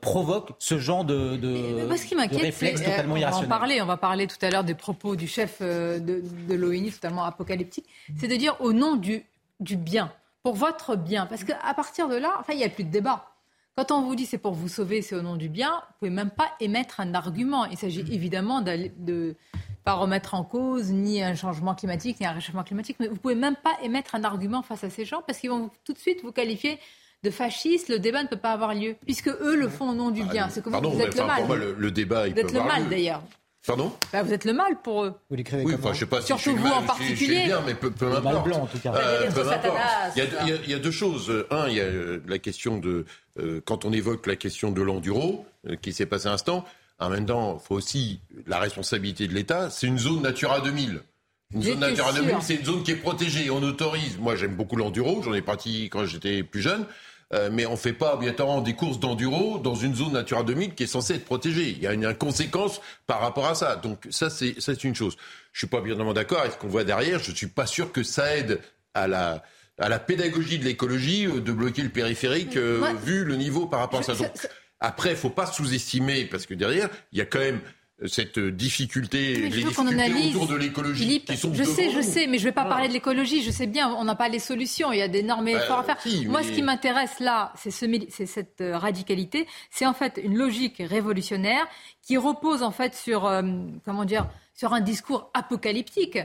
provoque ce genre de, de, réflexe totalement irrationnel. On va, parler, on va parler tout à l'heure des propos du chef de, de l'ONU, totalement apocalyptique. C'est de dire au nom du, du bien, pour votre bien, parce qu'à partir de là, enfin, il n'y a plus de débat. Quand on vous dit c'est pour vous sauver, c'est au nom du bien, vous pouvez même pas émettre un argument. Il s'agit évidemment de ne pas remettre en cause ni un changement climatique, ni un réchauffement climatique, mais vous pouvez même pas émettre un argument face à ces gens parce qu'ils vont tout de suite vous qualifier de fascistes. Le débat ne peut pas avoir lieu puisque eux le font au nom du bien. C'est comme vous êtes le mal. le, débat, il vous êtes le mal d'ailleurs. Pardon bah, Vous êtes le mal pour eux. Vous l'écrivez oui, enfin, je sais pas Surtout si je vous mal, en particulier. bien, mais peu, peu importe. blanc, en tout cas. Euh, il, y a, il, y a, deux choses. Un, il y a euh, la question de euh, quand on évoque la question de l'enduro euh, qui s'est passé un instant. En même temps, il faut aussi la responsabilité de l'État. C'est une zone Natura 2000. Une zone Natura 2000, c'est une zone qui est protégée. On autorise. Moi, j'aime beaucoup l'enduro. J'en ai pratiqué quand j'étais plus jeune. Euh, mais on ne fait pas obligatoirement des courses d'enduro dans une zone Natura 2000 qui est censée être protégée. Il y a une, conséquence par rapport à ça. Donc ça, c'est une chose. Je suis pas évidemment d'accord avec ce qu'on voit derrière. Je suis pas sûr que ça aide à la à la pédagogie de l'écologie euh, de bloquer le périphérique euh, vu le niveau par rapport à ça. Donc, après, il faut pas sous-estimer parce que derrière, il y a quand même cette difficulté, les difficultés autour de l'écologie qui sont Je sais, je sais, mais je ne vais pas parler de l'écologie. Je sais bien, on n'a pas les solutions. Il y a d'énormes bah, efforts à faire. Moi, ce qui m'intéresse là, c'est ce, cette euh, radicalité. C'est en fait une logique révolutionnaire qui repose en fait sur, euh, comment dire, sur un discours apocalyptique.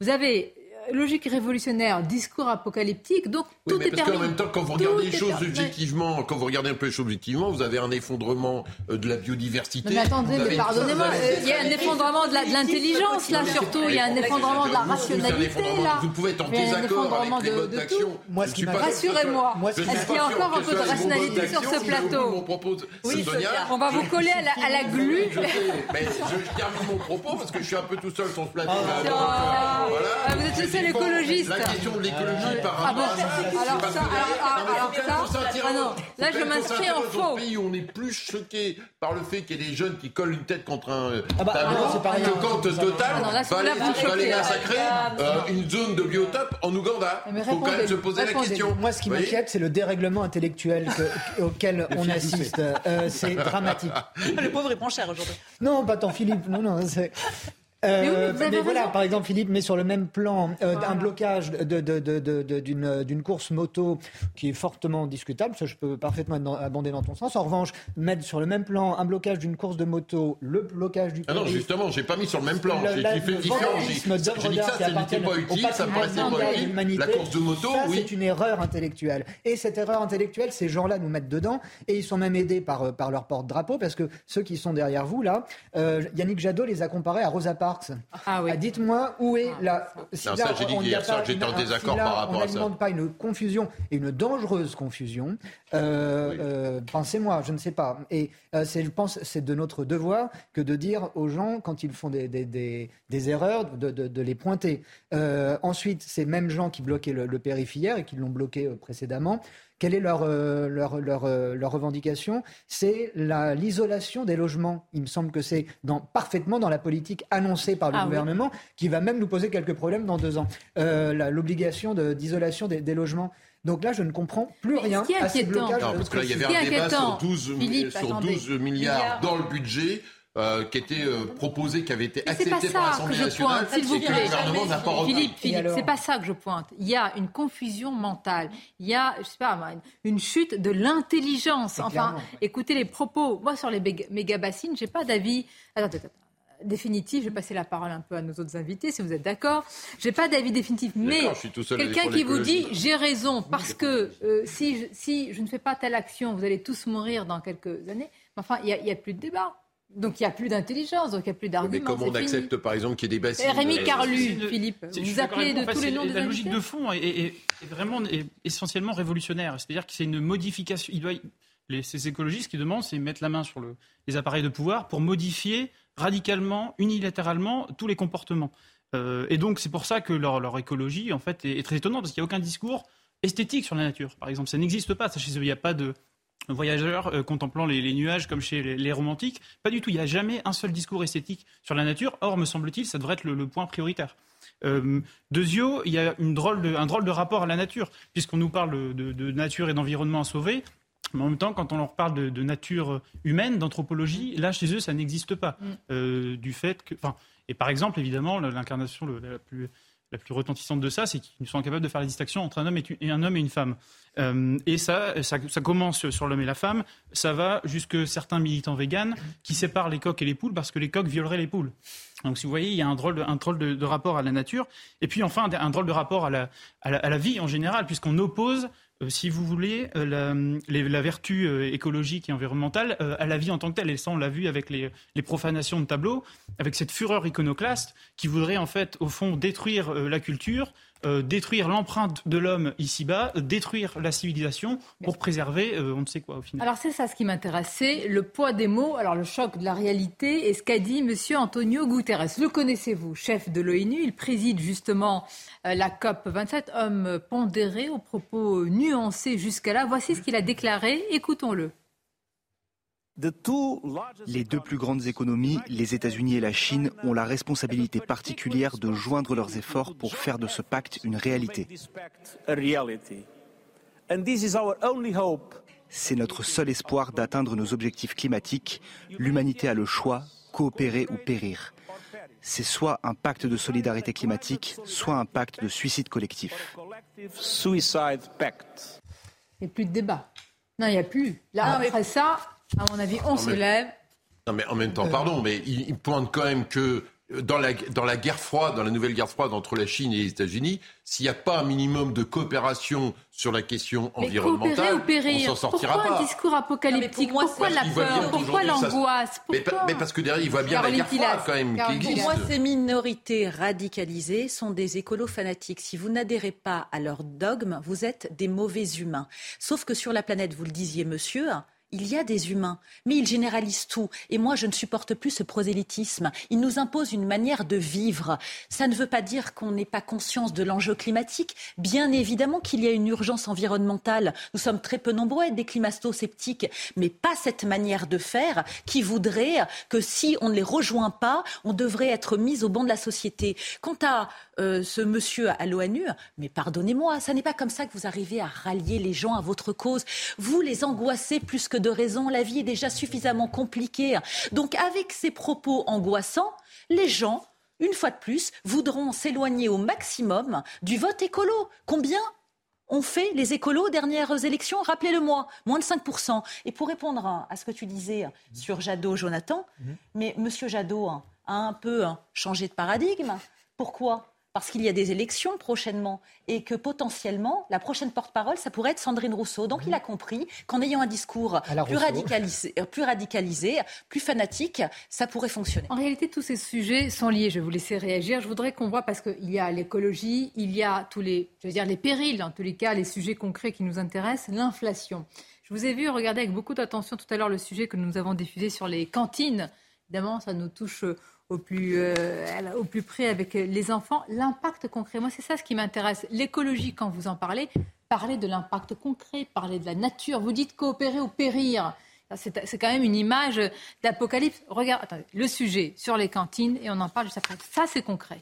Vous avez logique révolutionnaire, discours apocalyptique, donc tout mais est parce permis. qu'en même temps, quand vous regardez les choses objectivement, quand vous regardez un peu les choses objectivement, vous avez un effondrement euh, de la biodiversité. mais attendez, mais pardonnez-moi, euh, il y a un effondrement de l'intelligence, là, surtout. Il y a un effondrement de la rationalité, là. Vous pouvez être en désaccord effondrement avec les de- modes de d'action. tout. Moi, Je ce suis qui pas- Rassurez-moi. Est-ce qu'il y a encore un peu de rationalité sur ce plateau Oui, Sonia, On va vous coller à la, glu. Je sais, mais je termine mon propos parce que je suis un peu tout seul sur ce plateau. Ah, euh, voilà. Ah, vous êtes le seul Je défends écologiste. La question de l'écologie par Ah bon rapport à ça. Alors ça, ah, ah là je m'inscris en faux. pays où on est plus choqué par le fait qu'il y ait des jeunes qui collent une tête contre un euh, Ah bah, tableau ah non, c'est pareil, que quand c'est pas Total va aller, massacrer euh, une zone de biotope en Ouganda. Mais Il faut quand même se poser la question. Moi, ce qui m'inquiète, c'est le dérèglement intellectuel que- auquel on assiste. Euh, c'est dramatique. Le pauvre, il prend cher aujourd'hui. Non, pas tant Philippe. Non, non, c'est. Euh, Mais oui, mais voilà, par exemple, Philippe met sur le même plan euh, un blocage de- de- de- de- de- d'une d'une course moto qui est fortement discutable. Ça, je peux parfaitement abonder dans ton sens. En revanche, mettre sur le même plan un blocage d'une course de moto, le blocage du Ah non, justement, j'ai pas mis sur le même plan. Le- J'ai la- j'ai fait. J'ai dit que ça, pas utile, ça paraissait pas utile. La course de moto, Ça, oui. c'est une erreur intellectuelle. Et cette erreur intellectuelle, ces gens-là nous mettent dedans. Et ils sont même aidés par, euh, par leur porte-drapeau, parce que ceux qui sont derrière vous, là, euh, Yannick Jadot les a comparés à Rosa Parks. Ah oui. Ah, Dites-moi où est la. si Non, là, ça, j'ai dit on hier soir que j'étais une- en désaccord si là, par rapport on à ça. n'alimente pas une confusion et une dangereuse confusion. Euh, euh, Pensez-moi, je ne sais pas. Et euh, je pense, c'est de notre devoir que de dire aux gens quand ils font des, des, des, des erreurs, de, de, de les pointer. Euh, ensuite, ces mêmes gens qui bloquaient le, le périph' hier et qui l'ont bloqué euh, précédemment. Quelle est leur, euh, leur, leur, euh, leur revendication? C'est la- l'isolation des logements. Il me semble que c'est dans, parfaitement dans la politique annoncée par le Ah oui. gouvernement qui va même nous poser quelques problèmes dans deux ans. Euh, L'obligation de- d'isolation des, des logements. Donc là, je ne comprends plus Mais ce rien qui est à ces inquiétant- blocages. Non, parce que là, il y avait un débat sur inquiétant, 12, Philippe, sur attendez. 12 milliards Milliards. dans le budget. Euh, qui était euh, proposé, qui avait été Mais c'est pas accepté par ça que l'Assemblée je nationale, pointe, s'il vous que plaît. le gouvernement n'a pas. Philippe, Philippe, c'est pas ça que je pointe. Il y a une confusion mentale. Il y a, je sais pas, une, chute de l'intelligence. Enfin, ouais. écoutez les propos. Moi, sur les méga- méga-bassines, j'ai pas d'avis. Attends, attends, attends. Définitif, je vais passer la parole un peu à nos autres invités, si vous êtes d'accord. J'ai pas d'avis définitif, mais je quelqu'un qui vous dit j'ai raison parce que euh, si, je, si je ne fais pas telle action, vous allez tous mourir dans quelques années. Mais Enfin, il y a- il y a plus de débat. Donc il n'y a plus d'intelligence, donc il n'y a plus Mais d'arguments. comment on c'est fini. accepte, par exemple, qu'il y ait des bassines Rémi euh, Carlu, Philippe, vous appelez de tous les noms des La logique de fond est, est- est vraiment est essentiellement révolutionnaire. C'est-à-dire que c'est une modification. Il doit, les, ces écologistes qui demandent, c'est mettre la main sur le, les appareils de pouvoir pour modifier radicalement, unilatéralement tous les comportements. Euh, et donc c'est pour ça que leur, leur écologie en fait est, est très étonnante parce qu'il n'y a aucun discours esthétique sur la nature. Par exemple, ça n'existe pas. Ça, chez eux, il n'y a pas de voyageurs euh, contemplant les, les nuages comme chez les, les romantiques. Pas du tout. Il n'y a jamais un seul discours esthétique sur la nature. Or, me semble-t-il, ça devrait être le, le point prioritaire. Euh, Dezio, il y a une drôle de, un drôle de rapport à la nature, puisqu'on nous parle de, de nature et d'environnement à sauver. Mais en même temps, quand on leur parle de, de nature humaine, d'anthropologie, là, chez eux, ça n'existe pas. Mm. Euh, du fait que. Et par exemple, évidemment, l'incarnation la plus, la plus retentissante de ça, c'est qu'ils sont incapables de faire la distinction entre un homme et, et un, homme et une femme. Euh, et ça, ça, commence sur l'homme et la femme, ça va jusque certains militants véganes qui séparent les coqs et les poules parce que les coqs violeraient les poules. Donc, si vous voyez, il y a un drôle de, rapport à la nature. Et puis, enfin, un drôle de rapport à la, vie en général, puisqu'on oppose, si vous voulez, euh, la, vertu euh, écologique et environnementale euh, à la vie en tant que telle. Et ça, on l'a vu avec les, les profanations de tableaux, avec cette fureur iconoclaste qui voudrait, en fait, au fond, détruire euh, la culture, euh, détruire l'empreinte de l'homme ici-bas, détruire la civilisation pour préserver euh, on ne sait quoi au final. Alors c'est ça ce qui m'intéresse, c'est le poids des mots, alors le choc de la réalité et ce qu'a dit Monsieur Antonio Guterres. Le connaissez-vous, chef de l'ONU, il préside justement euh, la COP 27, homme pondéré aux propos nuancés jusqu'à là. Voici ce qu'il a déclaré, écoutons-le. Les deux plus grandes économies, les États-Unis et la Chine, ont la responsabilité particulière de joindre leurs efforts pour faire de ce pacte une réalité. C'est notre seul espoir d'atteindre nos objectifs climatiques. L'humanité a le choix, coopérer ou périr. C'est soit un pacte de solidarité climatique, soit un pacte de suicide collectif. Il n'y a plus de débat. Non, il n'y a plus. Là, après ça, à mon avis, on Non, se lève. Non, mais en même temps, pardon, mais il, il pointe quand même que dans la, dans la guerre froide, dans la nouvelle guerre froide entre la Chine et les États-Unis, s'il n'y a pas un minimum de coopération sur la question mais environnementale, on s'en sortira Pourquoi pas. un discours apocalyptique Pourquoi la peur Pourquoi l'angoisse mais, mais, parce que derrière, il voit bien la guerre froide quand même qui existe. Pour moi, ces minorités radicalisées sont des écolos fanatiques. Si vous n'adhérez pas à leur dogme, vous êtes des mauvais humains. Sauf que sur la planète, vous le disiez, monsieur, il y a des humains, mais ils généralisent tout. Et moi, je ne supporte plus ce prosélytisme. Il nous impose une manière de vivre. Ça ne veut pas dire qu'on n'ait pas conscience de l'enjeu climatique. Bien évidemment qu'il y a une urgence environnementale. Nous sommes très peu nombreux à être des climato-sceptiques, mais pas cette manière de faire qui voudrait que si on ne les rejoint pas, on devrait être mis au banc de la société. Quant à euh, ce monsieur à l'ONU, mais pardonnez-moi, ça n'est pas comme ça que vous arrivez à rallier les gens à votre cause. Vous les angoissez plus que de raison. La vie est déjà suffisamment compliquée. Donc, avec ces propos angoissants, les gens, une fois de plus, voudront s'éloigner au maximum du vote écolo. Combien ont fait les écolos aux dernières élections? Rappelez-le-moi, moins de 5%. Et pour répondre à ce que tu disais sur Jadot, Jonathan, mhm. mais Monsieur Jadot a un peu changé de paradigme. Pourquoi? Parce qu'il y a des élections prochainement et que potentiellement, la prochaine porte-parole, ça pourrait être Sandrine Rousseau. Donc il a compris qu'en ayant un discours plus radicalisé, euh, plus radicalisé, plus fanatique, ça pourrait fonctionner. En réalité, tous ces sujets sont liés. Je vais vous laisser réagir. Je voudrais qu'on voit, parce qu'il y a l'écologie, il y a tous les, je veux dire, les périls, en tous les cas, les sujets concrets qui nous intéressent, l'inflation. Je vous ai vu regarder avec beaucoup d'attention tout à l'heure le sujet que nous avons diffusé sur les cantines. Évidemment, ça nous touche au plus, euh, au plus près avec les enfants. L'impact concret, moi, c'est ça ce qui m'intéresse. L'écologie, quand vous en parlez, parlez de l'impact concret, parlez de la nature. Vous dites coopérer ou périr. C'est quand même une image d'apocalypse. Regarde, attendez, le sujet sur les cantines, et on en parle juste après. Ça, c'est concret.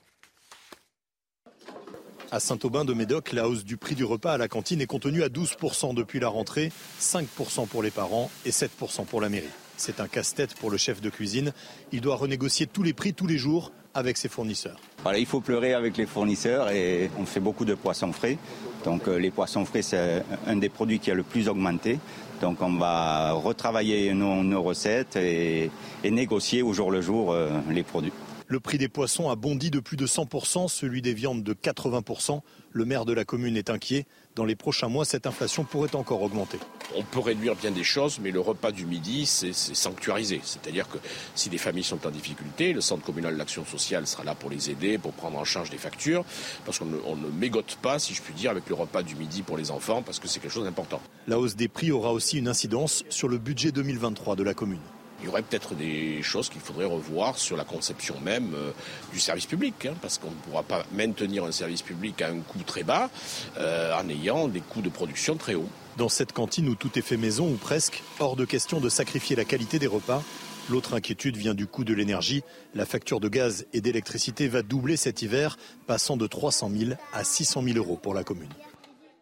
À Saint-Aubin de Médoc, la hausse du prix du repas à la cantine est contenue à 12% depuis la rentrée, 5% pour les parents et 7% pour la mairie. C'est un casse-tête pour le chef de cuisine. Il doit renégocier tous les prix tous les jours avec ses fournisseurs. Voilà, il faut pleurer avec les fournisseurs et on fait beaucoup de poissons frais. Donc euh, les poissons frais, c'est un des produits qui a le plus augmenté. Donc on va retravailler nos, recettes et, négocier au jour le jour euh, les produits. Le prix des poissons a bondi de plus de 100%, celui des viandes de 80%. Le maire de la commune est inquiet. Dans les prochains mois, cette inflation pourrait encore augmenter. On peut réduire bien des choses, mais le repas du midi, c'est sanctuarisé. C'est-à-dire que si des familles sont en difficulté, le centre communal d'action sociale sera là pour les aider, pour prendre en charge des factures, parce qu'on ne, mégote pas, si je puis dire, avec le repas du midi pour les enfants, parce que c'est quelque chose d'important. La hausse des prix aura aussi une incidence sur le budget 2023 de la commune il y aurait peut-être des choses qu'il faudrait revoir sur la conception même euh, du service public, hein, parce qu'on ne pourra pas maintenir un service public à un coût très bas euh, en ayant des coûts de production très hauts. Dans cette cantine où tout est fait maison ou presque, hors de question de sacrifier la qualité des repas. L'autre inquiétude vient du coût de l'énergie. La facture de gaz et d'électricité va doubler cet hiver, passant de 300 000 à 600 000 euros pour la commune.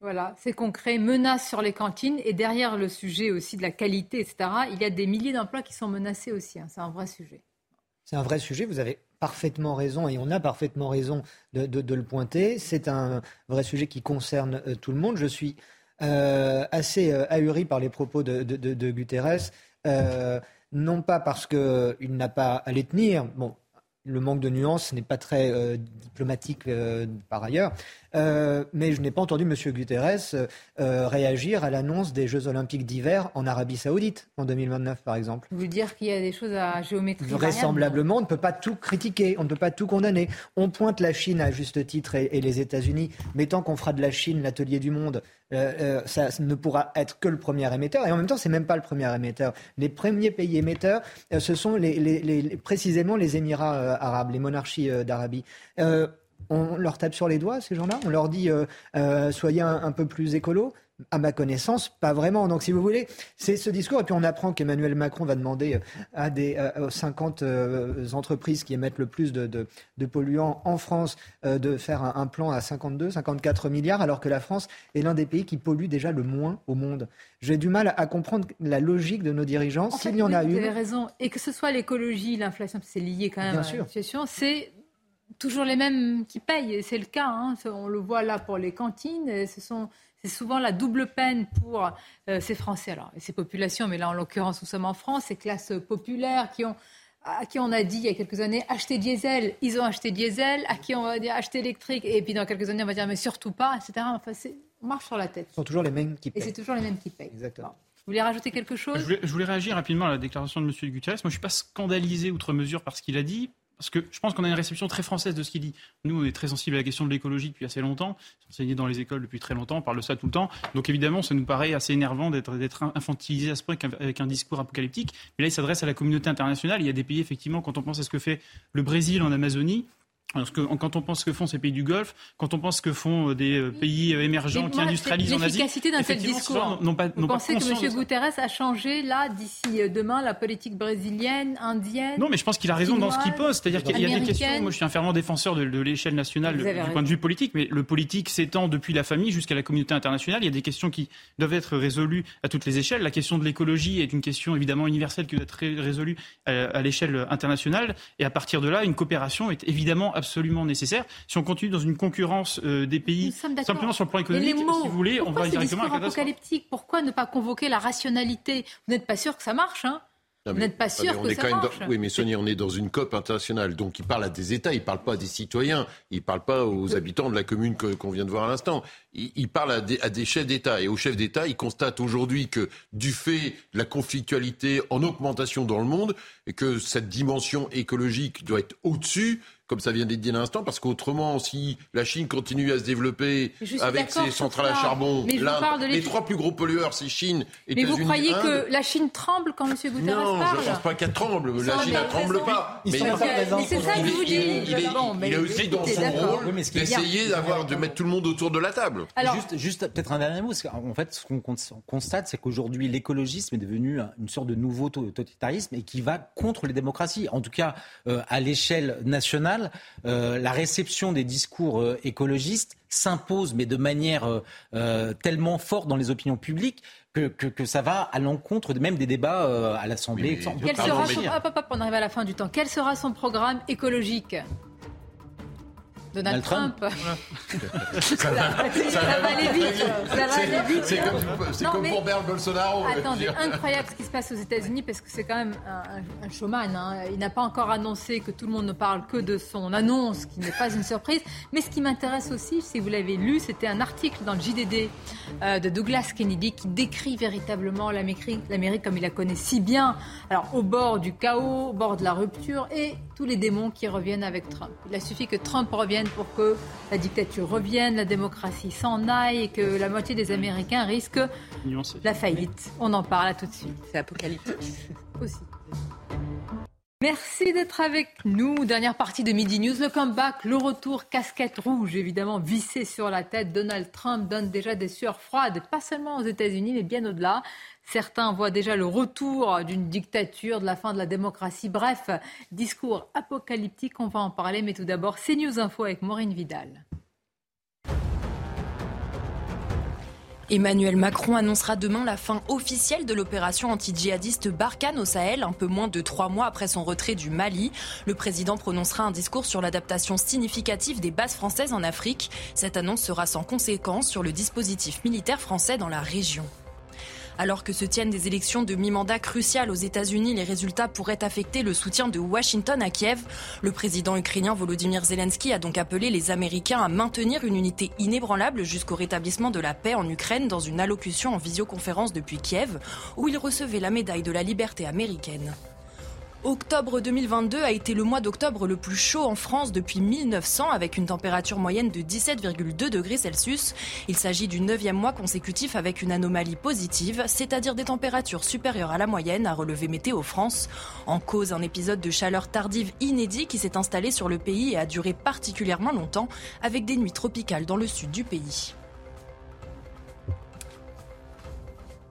Voilà, c'est concret, menace sur les cantines et derrière le sujet aussi de la qualité, etc., il y a des milliers d'emplois qui sont menacés aussi. Hein. C'est un vrai sujet. C'est un vrai sujet, vous avez parfaitement raison et on a parfaitement raison de, le pointer. C'est un vrai sujet qui concerne euh, tout le monde. Je suis euh, assez euh, ahuri par les propos de, Guterres, non pas parce qu'il n'a pas à les tenir. Bon, le manque de nuances n'est pas très diplomatique par ailleurs. Euh, mais je n'ai pas entendu M. Guterres euh, réagir à l'annonce des Jeux Olympiques d'hiver en Arabie Saoudite en 2029, par exemple. Vous dire qu'il y a des choses à géométrie Vraisemblablement, on ne peut pas tout critiquer, on ne peut pas tout condamner. On pointe la Chine à juste titre et, les États-Unis, mais tant qu'on fera de la Chine l'atelier du monde, euh, ça ne pourra être que le premier émetteur. Et en même temps, c'est même pas le premier émetteur. Les premiers pays émetteurs, ce sont les, précisément les Émirats arabes, les monarchies d'Arabie on leur tape sur les doigts, ces gens-là On leur dit euh, euh, soyez un, peu plus écolo à ma connaissance, pas vraiment. Donc, si vous voulez, c'est ce discours. Et puis, on apprend qu'Emmanuel Macron va demander euh, à des 50 entreprises qui émettent le plus de, polluants en France de faire un, plan à 52, 54 milliards, alors que la France est l'un des pays qui pollue déjà le moins au monde. J'ai du mal à comprendre la logique de nos dirigeants. S'il y en a une. Vous avez raison. Et que ce soit l'écologie, l'inflation, c'est lié quand même à la situation, c'est toujours les mêmes qui payent. C'est le cas. Hein. On le voit là pour les cantines. Ce sont c'est souvent la double peine pour euh, ces Français alors, et ces populations, mais là en l'occurrence nous sommes en France, ces classes populaires qui ont à qui on a dit il y a quelques années acheter diesel, ils ont acheté diesel, à qui on va dire acheter électrique, et puis dans quelques années on va dire mais surtout pas, etc. Enfin, on marche sur la tête. Ce sont toujours les mêmes qui payent. Et c'est toujours les mêmes qui payent. Exactement. Vous voulez rajouter quelque chose? Je voulais, réagir rapidement à la déclaration de M. Guterres. Moi, je ne suis pas scandalisé outre mesure par ce qu'il a dit, parce que je pense qu'on a une réception très française de ce qu'il dit. Nous, on est très sensible à la question de l'écologie depuis assez longtemps. Enseigné dans les écoles depuis très longtemps, on parle de ça tout le temps. Donc évidemment, ça nous paraît assez énervant d'être infantilisé à ce point avec un discours apocalyptique. Mais là, il s'adresse à la communauté internationale. Il y a des pays, effectivement, quand on pense à ce que fait le Brésil en Amazonie, parce que quand on pense que font ces pays du Golfe, quand on pense que font euh, des euh, pays euh, émergents qui industrialisent en Asie, l'efficacité d'un tel discours. Non, pas, Vous pensez que M. Guterres a changé là d'ici demain la politique brésilienne, indienne Non, mais je pense qu'il a raison dans ce qu'il pose, c'est-à-dire qu'il y a des questions. Moi, je suis un fervent défenseur de, l'échelle nationale du point de vue politique, mais le politique s'étend depuis la famille jusqu'à la communauté internationale. Il y a des questions qui doivent être résolues à toutes les échelles. La question de l'écologie est une question évidemment universelle qui doit être résolue à l'échelle internationale, et à partir de là, une coopération est évidemment absolument nécessaire. Si on continue dans une concurrence euh, des pays simplement sur le plan économique, si vous voulez, on va directement à la apocalyptique Pourquoi ne pas convoquer la rationalité Vous n'êtes pas sûr que ça marche, hein vous n'êtes pas sûr que ça marche. Oui, mais Sonia, on est dans une COP internationale, donc il parle à des États, il ne parle pas à des citoyens, il ne parle pas aux habitants de la commune qu'on vient de voir à l'instant. Il, parle à des, à des chefs d'État. Et aux chefs d'État, il constate aujourd'hui que du fait de la conflictualité en augmentation dans le monde, et que cette dimension écologique doit être au-dessus comme ça vient d'être dit à l'instant, parce qu'autrement, si la Chine continue à se développer avec ses centrales à charbon, les trois plus gros pollueurs, c'est Chine, et Mais vous croyez que la Chine tremble quand M. Guterres non, parle Non, je ne pense pas qu'elle tremble. La Chine ne tremble pas. Mais, c'est ça que je vous dis. Il, est aussi dans son rôle d'essayer d'avoir de mettre tout le monde autour de la table. Alors, juste, juste peut-être un dernier mot. En fait, ce qu'on constate, c'est qu'aujourd'hui, l'écologisme est devenu une sorte de nouveau totalitarisme et qui va contre les démocraties. En tout cas, euh, à l'échelle nationale euh, la réception des discours euh, écologistes s'impose, mais de manière euh, tellement forte dans les opinions publiques que, que, ça va à l'encontre même des débats à l'Assemblée. Quel sera son... on arrive à la fin du temps. Quel sera son programme écologique? Donald Trump. ça, va, aller vite. Ça va aller vite. C'est comme, pour Bernard Bolsonaro. Attendez, incroyable ce qui se passe aux États-Unis parce que c'est quand même un, showman. Hein. Il n'a pas encore annoncé que tout le monde ne parle que de son annonce, qui n'est pas une surprise. Mais ce qui m'intéresse aussi, si vous l'avez lu, c'était un article dans le JDD euh, de Douglas Kennedy qui décrit véritablement l'Amérique comme il la connaît si bien. Alors, au bord du chaos, au bord de la rupture et tous les démons qui reviennent avec Trump. Il a suffi que Trump revienne pour que la dictature revienne, la démocratie s'en aille et que la moitié des Américains risquent la faillite. On en parle tout de suite. C'est apocalyptique. Aussi. Merci d'être avec nous. Dernière partie de Midi News, le comeback, le retour, casquette rouge évidemment vissée sur la tête. Donald Trump donne déjà des sueurs froides, pas seulement aux États-Unis, mais bien au-delà. Certains voient déjà le retour d'une dictature, de la fin de la démocratie. Bref, discours apocalyptique, on va en parler. Mais tout d'abord, c'est News Info avec Maureen Vidal. Emmanuel Macron annoncera demain la fin officielle de l'opération anti-djihadiste Barkhane au Sahel, un peu moins de trois mois après son retrait du Mali. Le président prononcera un discours sur l'adaptation significative des bases françaises en Afrique. Cette annonce sera sans conséquence sur le dispositif militaire français dans la région. Alors que se tiennent des élections de mi-mandat cruciales aux États-Unis, les résultats pourraient affecter le soutien de Washington à Kiev. Le président ukrainien Volodymyr Zelensky a donc appelé les Américains à maintenir une unité inébranlable jusqu'au rétablissement de la paix en Ukraine dans une allocution en visioconférence depuis Kiev, où il recevait la médaille de la liberté américaine. Octobre 2022 a été le mois d'octobre le plus chaud en France depuis 1900 avec une température moyenne de 17,2 degrés Celsius. Il s'agit du neuvième mois consécutif avec une anomalie positive, c'est-à-dire des températures supérieures à la moyenne, a relevé Météo France. En cause, un épisode de chaleur tardive inédit qui s'est installé sur le pays et a duré particulièrement longtemps avec des nuits tropicales dans le sud du pays.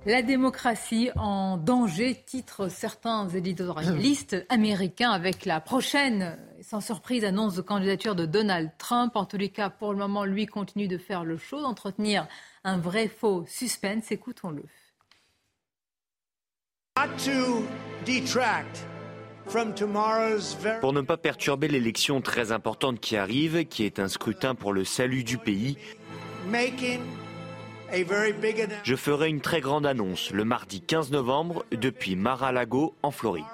La démocratie en danger, titre certains éditorialistes américains avec la prochaine, sans surprise, annonce de candidature de Donald Trump. En tous les cas, pour le moment, lui continue de faire le show, d'entretenir un vrai faux suspense. Écoutons-le. Pour ne pas perturber l'élection très importante qui arrive, qui est un scrutin pour le salut du pays, Je ferai une très grande annonce le mardi 15 novembre depuis Mar-a-Lago en Floride.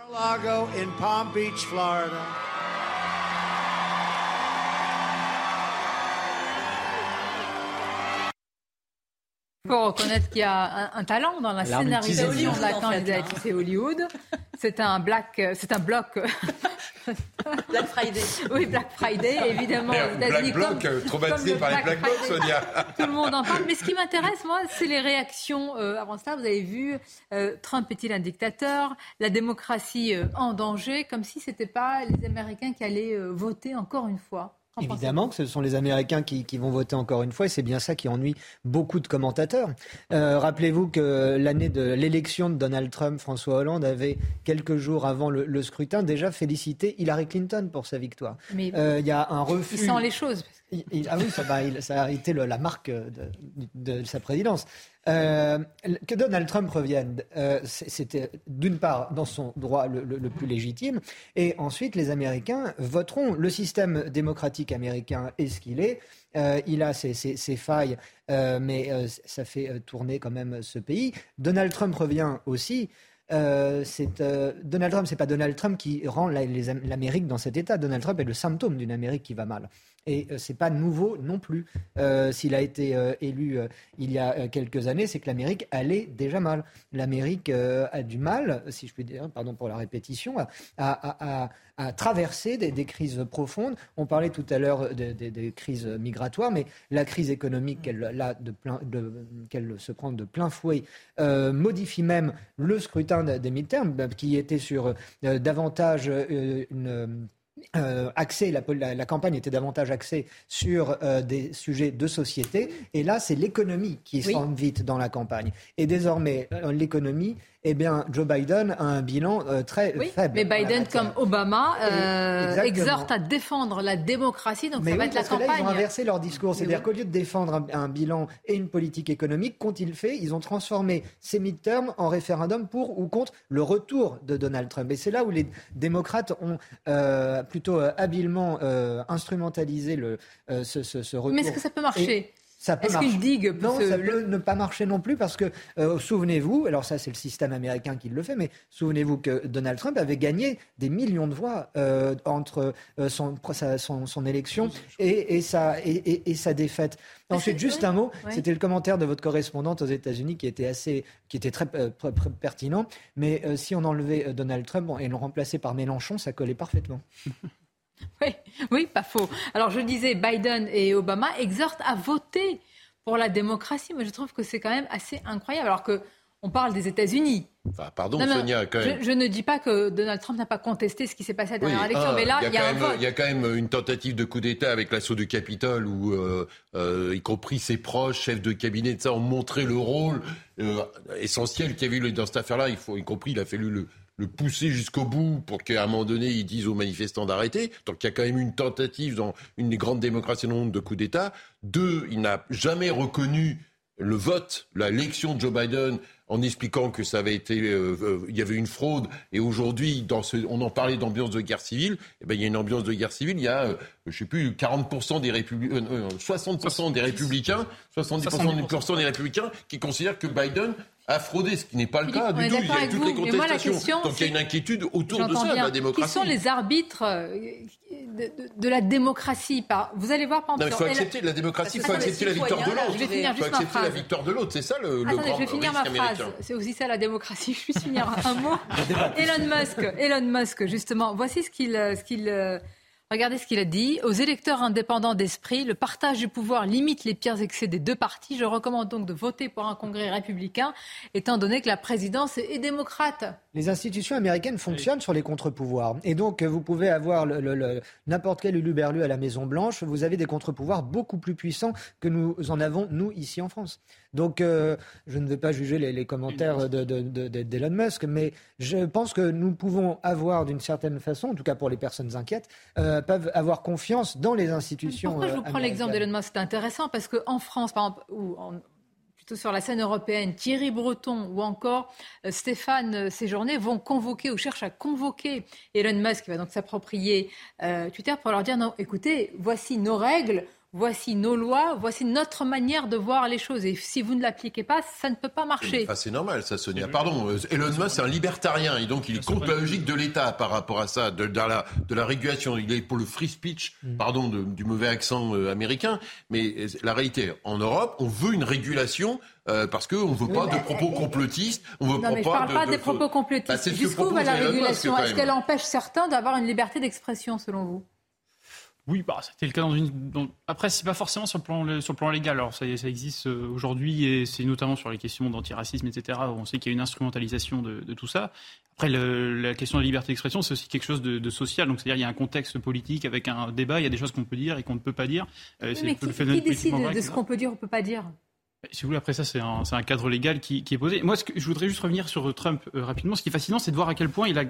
Il faut reconnaître qu'il y a un, talent dans la scénarisation de la candidature. C'est Hollywood. C'est un black, c'est un bloc. Black Friday. Oui, Black Friday, évidemment. Black Bloc, euh, traumatisé par les Black Blocs, Sonia. Tout le monde en parle. Mais ce qui m'intéresse, moi, c'est les réactions. Euh, avant ça, vous avez vu, euh, Trump est-il un dictateur? La démocratie en danger Comme si ce n'était pas les Américains qui allaient voter encore une fois. Évidemment que ce sont les Américains qui, vont voter encore une fois, et c'est bien ça qui ennuie beaucoup de commentateurs. Euh, rappelez-vous que l'année de l'élection de Donald Trump, François Hollande avait, quelques jours avant le, scrutin, déjà félicité Hillary Clinton pour sa victoire. Mais euh, il y a un refus. Il sent les choses. Ah oui, ça, a été la marque de sa présidence. Euh, que Donald Trump revienne, euh, c'était d'une part dans son droit le, plus légitime, et ensuite les Américains voteront. Le système démocratique américain est ce qu'il est. Euh, il a ses, failles, mais ça fait tourner quand même ce pays. Donald Trump revient aussi. c'est Donald Trump, c'est pas Donald Trump qui rend l'Amérique dans cet état. Donald Trump est le symptôme d'une Amérique qui va mal. Et ce euh, c'est pas nouveau non plus. Euh, s'il a été euh, élu il y a quelques années, c'est que l'Amérique allait déjà mal. L'Amérique a du mal, si je puis dire, pardon pour la répétition, à, traverser des, crises profondes. On parlait tout à l'heure des crises migratoires, mais la crise économique qu'elle se prend de plein fouet modifie même le scrutin des midterms, qui était sur davantage une euh, axé, la, campagne était davantage axée sur euh, des sujets de société. Et là, c'est l'économie qui s'invite dans la campagne. Et désormais, euh, l'économie eh bien, Joe Biden a un bilan euh, très oui, faible. Mais Biden, comme Obama, euh, exhorte à défendre la démocratie, donc ça va être la campagne. Là, ils ont inversé leur discours. C'est-à-dire qu'au lieu de défendre un, bilan et une politique économique, qu'ont-ils fait? Ils ont transformé ces midterms en référendum pour ou contre le retour de Donald Trump. Et c'est là où les démocrates ont euh, plutôt habilement instrumentalisé le, ce, ce, retour. Mais est-ce que ça peut marcher? Ça peut Est-ce digue Non, ça peut ne pas marcher non plus parce que, euh, souvenez-vous, alors ça c'est le système américain qui le fait, mais souvenez-vous que Donald Trump avait gagné des millions de voix euh, entre euh, son, son, élection et, et, sa, et, sa défaite. Ensuite, juste un mot, c'était le commentaire de votre correspondante aux États-Unis qui était assez, qui était très pertinent. Mais si on enlevait Donald Trump et le remplaçait par Mélenchon, ça collait parfaitement. Oui, oui, pas faux. Alors je disais, Biden et Obama exhortent à voter pour la démocratie, mais je trouve que c'est quand même assez incroyable. Alors que on parle des États-Unis. Enfin, pardon, Sonia, quand même. Je, ne dis pas que Donald Trump n'a pas contesté ce qui s'est passé à la dernière élection, mais là, il y a, un vote. Il y a quand même une tentative de coup d'État avec l'assaut du Capitole, où, euh, euh, y compris ses proches, chefs de cabinet, de ça, ont montré le rôle euh, essentiel qu'il y avait eu dans cette affaire-là. Il faut, y compris, il a fallu le, le pousser jusqu'au bout pour qu'à un moment donné, ils disent aux manifestants d'arrêter. Donc il y a quand même une tentative dans une des grandes démocraties dans le monde de coup d'État. Deux, il n'a jamais reconnu le vote, l'élection de Joe Biden en expliquant que ça avait été, euh, euh, il y avait une fraude. Et aujourd'hui, on en parlait d'ambiance de guerre civile. Eh ben, il y a une ambiance de guerre civile. Il y a, je euh, je sais plus, 40% des républicains, 60% des républicains, 70% des républicains qui considèrent que Biden a fraudé, ce qui n'est pas le cas du tout. Il y a toutes les contestations. Donc il y a une inquiétude autour de ça, de la démocratie. Qui sont les arbitres de, la démocratie Vous allez voir, par exemple. Il faut accepter la démocratie, il faut accepter la victoire de l'autre. Il faut accepter la victoire de l'autre. C'est ça le, Attendez, grand je vais finir ma phrase. C'est aussi ça la démocratie. Je vais finir un mot. Elon Musk, Elon Musk, justement. Voici ce qu'il, ce qu'il euh, Regardez ce qu'il a dit. Aux électeurs indépendants d'esprit, le partage du pouvoir limite les pires excès des deux partis. Je recommande donc de voter pour un congrès républicain, étant donné que la présidence est démocrate. Les institutions américaines fonctionnent sur les contre-pouvoirs. Et donc, vous pouvez avoir n'importe quel uluberlu à la Maison-Blanche. Vous avez des contre-pouvoirs beaucoup plus puissants que nous en avons, nous, ici en France. Donc, euh, je ne vais pas juger les, commentaires d'Elon Musk, mais je pense que nous pouvons avoir, d'une certaine façon, en tout cas pour les personnes inquiètes, euh, peuvent avoir confiance dans les institutions. Pourquoi je vous prends l'exemple d'Elon Musk? C'est intéressant parce qu'en France, par exemple, ou plutôt sur la scène européenne, Thierry Breton ou encore euh, Stéphane Séjourné vont convoquer ou cherchent à convoquer Elon Musk, qui va donc s'approprier Twitter pour leur dire non, écoutez, voici nos règles voici nos lois, voici notre manière de voir les choses. Et si vous ne l'appliquez pas, ça ne peut pas marcher. c'est normal, ça, Sonia. Pardon, euh, Elon Musk, c'est un libertarien, et donc il est contre la logique de l'État par rapport à ça, de, la, de la régulation. Il est pour le free speech, mm. pardon du mauvais accent euh, américain. Mais euh, la réalité, en Europe, on veut une régulation parce qu'on ne veut pas de propos complotistes. On veut non, mais je ne parle pas des propos complotistes. Bah, Jusqu'où va la régulation Est-ce qu'elle empêche certains d'avoir une liberté d'expression, selon vous? Oui, bah, c'était le cas dans une. Dans... Après, c'est pas forcément sur le plan, sur le plan légal. Alors, ça, ça existe euh, aujourd'hui et c'est notamment sur les questions d'antiracisme, etc. On sait qu'il y a une instrumentalisation de, de tout ça. Après, le, la question de la liberté d'expression, c'est aussi quelque chose de, de social. Donc, c'est-à-dire, il y a un contexte politique avec un débat. Il y a des choses qu'on peut dire et qu'on ne peut pas dire. Euh, mais qui, qui décide de ce qu'on peut dire ou peut pas dire? Si vous voulez, après ça, c'est un, un, cadre légal qui, qui, est posé. Moi, ce que, je voudrais juste revenir sur Trump euh, rapidement. Ce qui est fascinant, c'est de voir à quel point il a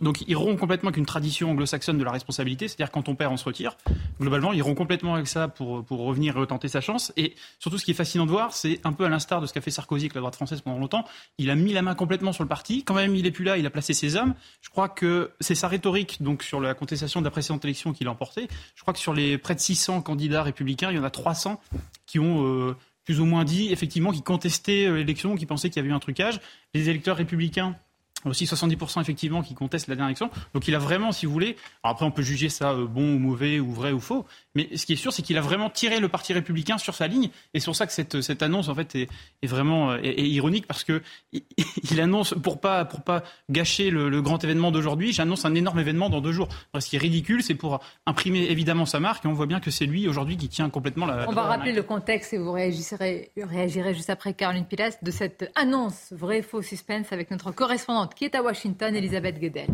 donc ils rompt complètement avec une tradition anglo-saxonne de la responsabilité, c'est-à-dire quand on perd, on se retire. Globalement, ils rompt complètement avec ça pour, pour revenir et retenter sa chance. Et surtout, ce qui est fascinant de voir, c'est un peu à l'instar de ce qu'a fait Sarkozy avec la droite française pendant longtemps. Il a mis la main complètement sur le parti. Quand même, il est plus là, il a placé ses hommes. Je crois que c'est sa rhétorique donc sur la contestation de la précédente élection qui l'a emporté. Je crois que sur les près de 600 candidats républicains, il y en a 300 qui ont euh, plus ou moins dit effectivement qui contestaient euh, l'élection, qui pensaient qu'il y avait eu un trucage. Les électeurs républicains aussi 70% effectivement qui contestent la dernière élection. Donc il a vraiment, si vous voulez, après on peut juger ça euh, bon ou mauvais ou vrai ou faux, mais ce qui est sûr, c'est qu'il a vraiment tiré le Parti républicain sur sa ligne, et c'est pour ça que cette, cette annonce en fait est, est vraiment euh, est, ironique parce que il, annonce pour pas pour pas gâcher le, grand événement d'aujourd'hui, j'annonce un énorme événement dans deux jours. ce qui est ridicule, c'est pour imprimer évidemment sa marque, et on voit bien que c'est lui aujourd'hui qui tient complètement la. On va rappeler le contexte et vous réagirez, réagirez juste après Caroline Pilas de cette annonce vrai faux suspense avec notre correspondante qui est à Washington, Elisabeth Guedel.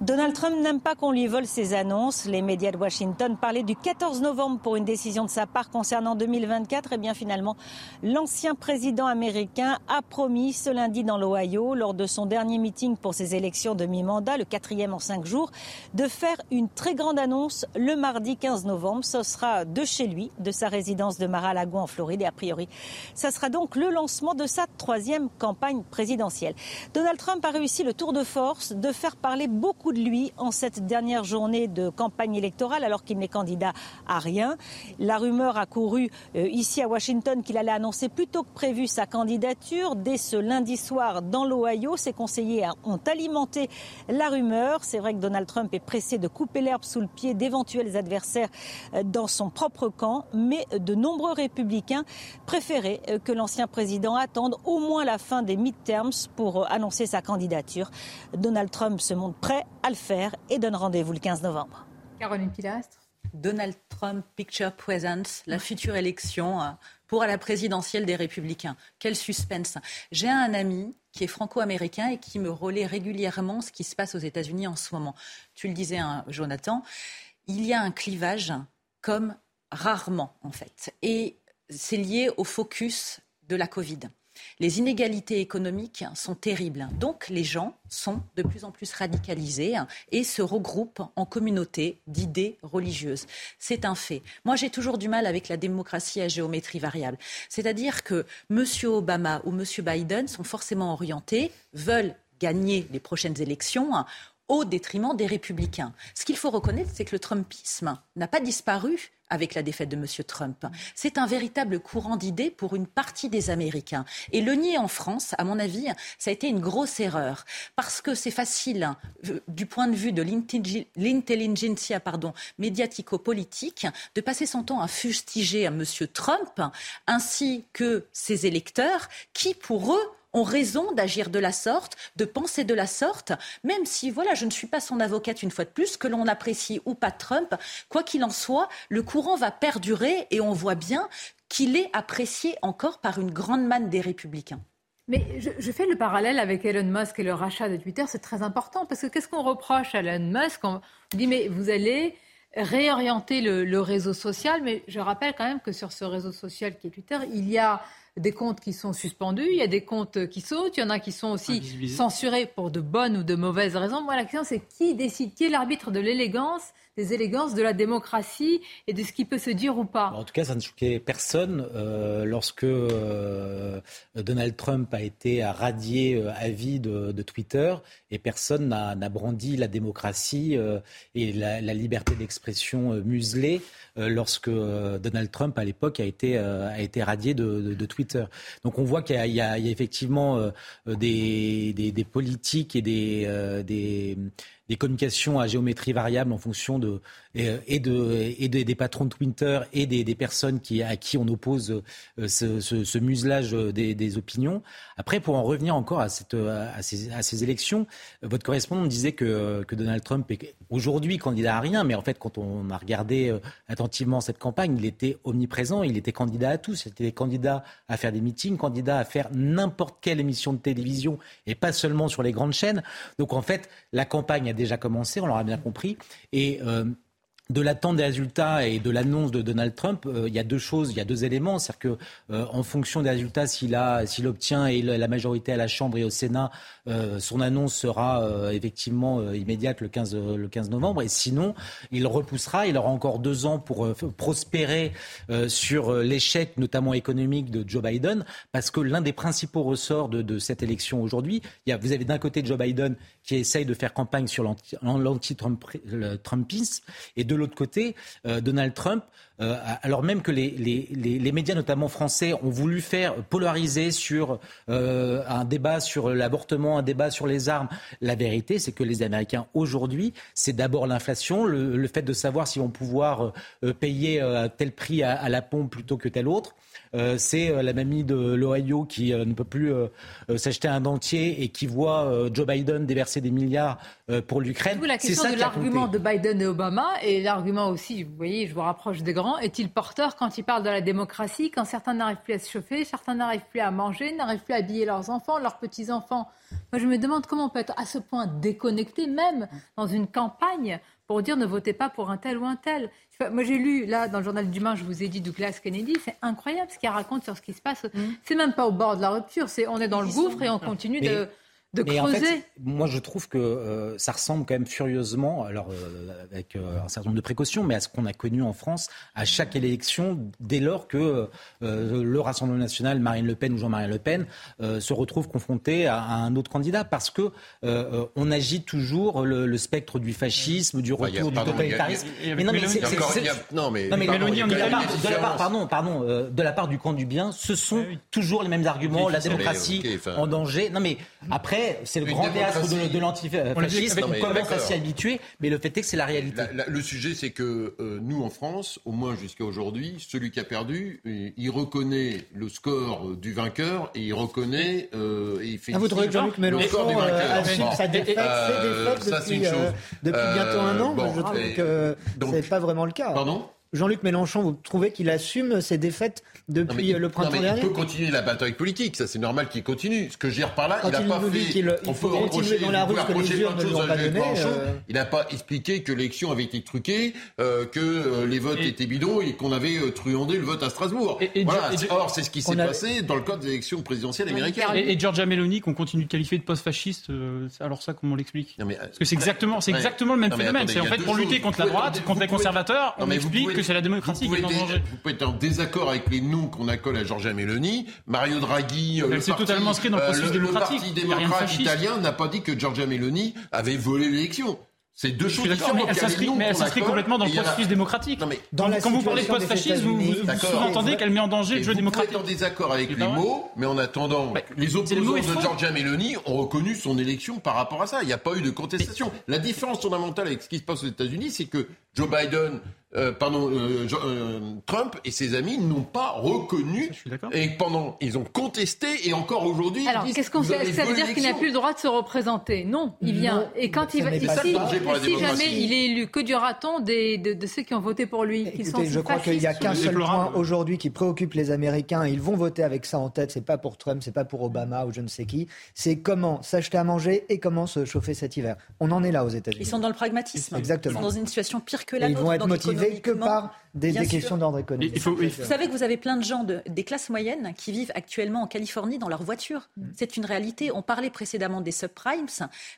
Donald Trump n'aime pas qu'on lui vole ses annonces. Les médias de Washington parlaient du 14 novembre pour une décision de sa part concernant 2024. Et bien finalement, l'ancien président américain a promis ce lundi dans l'Ohio, lors de son dernier meeting pour ses élections de mi-mandat, le quatrième en cinq jours, de faire une très grande annonce le mardi 15 novembre. Ce sera de chez lui, de sa résidence de Mar-a-Lago en Floride. Et a priori, ça sera donc le lancement de sa troisième campagne présidentielle. Donald Trump a réussi le tour de force de faire parler beaucoup de lui en cette dernière journée de campagne électorale alors qu'il n'est candidat à rien. La rumeur a couru euh, ici à Washington qu'il allait annoncer plus tôt que prévu sa candidature. Dès ce lundi soir dans l'Ohio, ses conseillers ont alimenté la rumeur. C'est vrai que Donald Trump est pressé de couper l'herbe sous le pied d'éventuels adversaires euh, dans son propre camp, mais de nombreux républicains préféraient euh, que l'ancien président attende au moins la fin des midterms pour annoncer sa candidature. Donald Trump se montre prêt à le faire et donne rendez-vous le 15 novembre. Caroline Pilastre. Donald Trump Picture Presents, la future élection euh, pour la présidentielle des Républicains. Quel suspense. J'ai un ami qui est franco-américain et qui me relaie régulièrement ce qui se passe aux États-Unis en ce moment. Tu le disais, hein, Jonathan, il y a un clivage comme rarement en fait. Et c'est lié au focus de la Covid. Les inégalités économiques sont terribles. Donc les gens sont de plus en plus radicalisés et se regroupent en communautés d'idées religieuses. C'est un fait. Moi, j'ai toujours du mal avec la démocratie à géométrie variable. C'est-à-dire que M. Obama ou M. Biden sont forcément orientés, veulent gagner les prochaines élections au détriment des républicains. Ce qu'il faut reconnaître, c'est que le Trumpisme n'a pas disparu avec la défaite de M. Trump. C'est un véritable courant d'idées pour une partie des Américains. Et le nier en France, à mon avis, ça a été une grosse erreur. Parce que c'est facile, euh, du point de vue de l'intelligentsia médiatico-politique, de passer son temps à fustiger M. Trump, ainsi que ses électeurs, qui, pour eux, ont raison d'agir de la sorte, de penser de la sorte, même si, voilà, je ne suis pas son avocate une fois de plus, que l'on apprécie ou pas Trump, quoi qu'il en soit, le courant va perdurer et on voit bien qu'il est apprécié encore par une grande manne des républicains. Mais je, fais le parallèle avec Elon Musk et le rachat de Twitter, c'est très important parce que qu'est-ce qu'on reproche à Elon Musk? On dit mais vous allez réorienter le, réseau social, mais je rappelle quand même que sur ce réseau social qui est Twitter, il y a des comptes qui sont suspendus, il y a des comptes qui sautent, il y en a qui sont aussi censurés pour de bonnes ou de mauvaises raisons. Moi, la question, c'est qui décide Qui est l'arbitre de l'élégance des élégances de la démocratie et de ce qui peut se dire ou pas. En tout cas, ça ne choquait personne euh, lorsque euh, Donald Trump a été radié euh, à vie de, Twitter et personne n'a brandi la démocratie et la, liberté d'expression muselée lorsque Donald Trump, à l'époque, a été, a été radié de, Twitter. Donc on voit qu'il y, a effectivement des, des, politiques et des, des des communications à géométrie variable en fonction de, et, de, et des patrons de Twitter et des, personnes qui, à qui on oppose euh, ce, ce, muselage des, des, opinions. Après, pour en revenir encore à, cette, à, ces, à ces élections, votre correspondant disait que, que Donald Trump est aujourd'hui candidat à rien, mais en fait, quand on a regardé euh, attentivement cette campagne, il était omniprésent, il était candidat à tout. C'était candidat à faire des meetings, candidat à faire n'importe quelle émission de télévision et pas seulement sur les grandes chaînes. Donc en fait, la campagne a déjà commencé, on l'aura bien compris. Et euh, de l'attente des résultats et de l'annonce de Donald Trump, euh, il y a deux choses, il y a deux éléments. C'est-à-dire que, euh, en fonction des résultats, s'il a, s'il obtient la majorité à la Chambre et au Sénat, euh, son annonce sera effectivement immédiate le 15, le 15 novembre. Et sinon, il repoussera. Il aura encore deux ans pour prospérer sur l'échec, notamment économique, de Joe Biden, parce que l'un des principaux ressorts de, cette élection aujourd'hui, vous avez d'un côté Joe Biden qui essaye de faire campagne sur l'anti-Trumpisme et de l'autre côté, euh, Donald Trump, euh, alors même que les, les, médias, notamment français, ont voulu faire polariser sur euh, un débat sur l'avortement, un débat sur les armes, la vérité, c'est que les Américains, aujourd'hui, c'est d'abord l'inflation, le, fait de savoir s'ils vont pouvoir payer tel prix à, la pompe plutôt que tel autre. Euh, c'est euh, la mamie de l'Ohio qui euh, ne peut plus s'acheter un dentier et qui voit Joe Biden déverser des milliards pour l'Ukraine. La question de l'argument de Biden et Obama et l'argument aussi, vous voyez, je vous rapproche des grands, est-il porteur quand il parle de la démocratie, quand certains n'arrivent plus à se chauffer, certains n'arrivent plus à manger, n'arrivent plus à habiller leurs enfants, leurs petits-enfants Moi, je me demande comment on peut être à ce point déconnecté, même dans une campagne, pour dire ne votez pas pour un tel ou un tel. Moi, j'ai lu, là, dans le journal du Main, je vous ai dit Douglas Kennedy, c'est incroyable ce qu'il raconte sur ce qui se passe. Mm. C'est même pas au bord de la rupture, c'est on est dans le gouffre et on continue de de creuser. moi, je trouve que euh, ça ressemble quand même furieusement, alors euh, avec euh, un certain nombre de précautions, mais à ce qu'on a connu en France à chaque élection, dès lors que le Rassemblement national, Marine Le Pen ou Jean-Marie Le Pen, se retrouvent confrontés à, un autre candidat, parce que on agit toujours le, spectre du fascisme, du retour du totalitarisme. Mais non, mais c'est non, mais, de la part, pardon, pardon, de la part du camp du bien, ce sont ah toujours les mêmes arguments, la démocratie en danger. Non, mais après c'est le grand théâtre de, l'antifascisme. On commence à s'y habituer, mais le fait est que c'est la réalité. le sujet, c'est que euh, nous, en France, au moins jusqu'à aujourd'hui, celui qui a perdu, il reconnaît le score du vainqueur et il reconnaît euh, et il fait. Ah, vous trouvez que Jean-Luc Mélenchon euh, assume sa défaite, ses défaites depuis, depuis bientôt un an Je trouve que ce n'est pas vraiment le cas. Pardon? Jean-Luc Mélenchon, vous trouvez qu'il assume ses défaites depuis le printemps non, dernier Il peut continuer la bataille politique, ça c'est normal qu'il continue. Ce que je dire par là, il n'a pas fait. Il, on peut continuer dans la rue que les urnes ne pas donné. Euh... Il n'a pas expliqué que l'élection avait été truquée, euh, que euh, les votes étaient bidons et qu'on avait euh, truandé le vote à Strasbourg. Et, voilà. Or, c'est ce qui s'est passé dans le cadre des élections présidentielles américaines. Et, Giorgia Meloni, qu'on continue de qualifier de post-fasciste, alors ça, comment on l'explique Parce que c'est exactement, c'est exactement le même phénomène. C'est en fait pour lutter contre la droite, contre les conservateurs, on explique que c'est la démocratie vous pouvez être en désaccord avec les noms qu'on accole à Giorgia Meloni. Mario Draghi, euh, le, parti, totalement inscrit dans le, processus euh, le parti démocrate italien n'a pas dit que Giorgia Meloni avait volé l'élection. C'est deux choses différentes. Mais elle s'inscrit complètement dans le processus démocratique. mais quand vous parlez de post-fascisme, vous, sous-entendez qu'elle met en danger le jeu démocratique. Vous êtes en désaccord avec les mots, mais en attendant, les opposants de Giorgia Meloni ont reconnu son élection par rapport à ça. Il n'y a pas eu de contestation. La différence fondamentale avec ce qui se passe aux États-Unis, c'est que Joe Biden euh, pardon, euh, euh, Trump et ses amis n'ont pas reconnu et pendant ils ont contesté et encore aujourd'hui. Alors qu'est-ce qu'on ça veut dire qu'il n'a plus le droit de se représenter Non, il vient et quand il va ici, si jamais il est élu, que dira-t-on des, de, ceux qui ont voté pour lui Écoutez, je crois qu'il n'y a qu'un seul point aujourd'hui qui préoccupe les Américains. Ils vont voter avec ça en tête. C'est pas pour Trump, c'est pas pour Obama ou je ne sais qui. C'est comment s'acheter à manger et comment se chauffer cet hiver. On en est là aux États-Unis. Ils sont dans le pragmatisme. Exactement. Ils sont dans une situation pire que la nôtre. Ils vont être motivés que par des, questions d'ordre économique. Vous savez que vous avez plein de gens de, des classes moyennes qui vivent actuellement en Californie dans leur voiture. Mm. C'est une réalité. On parlait précédemment des subprimes,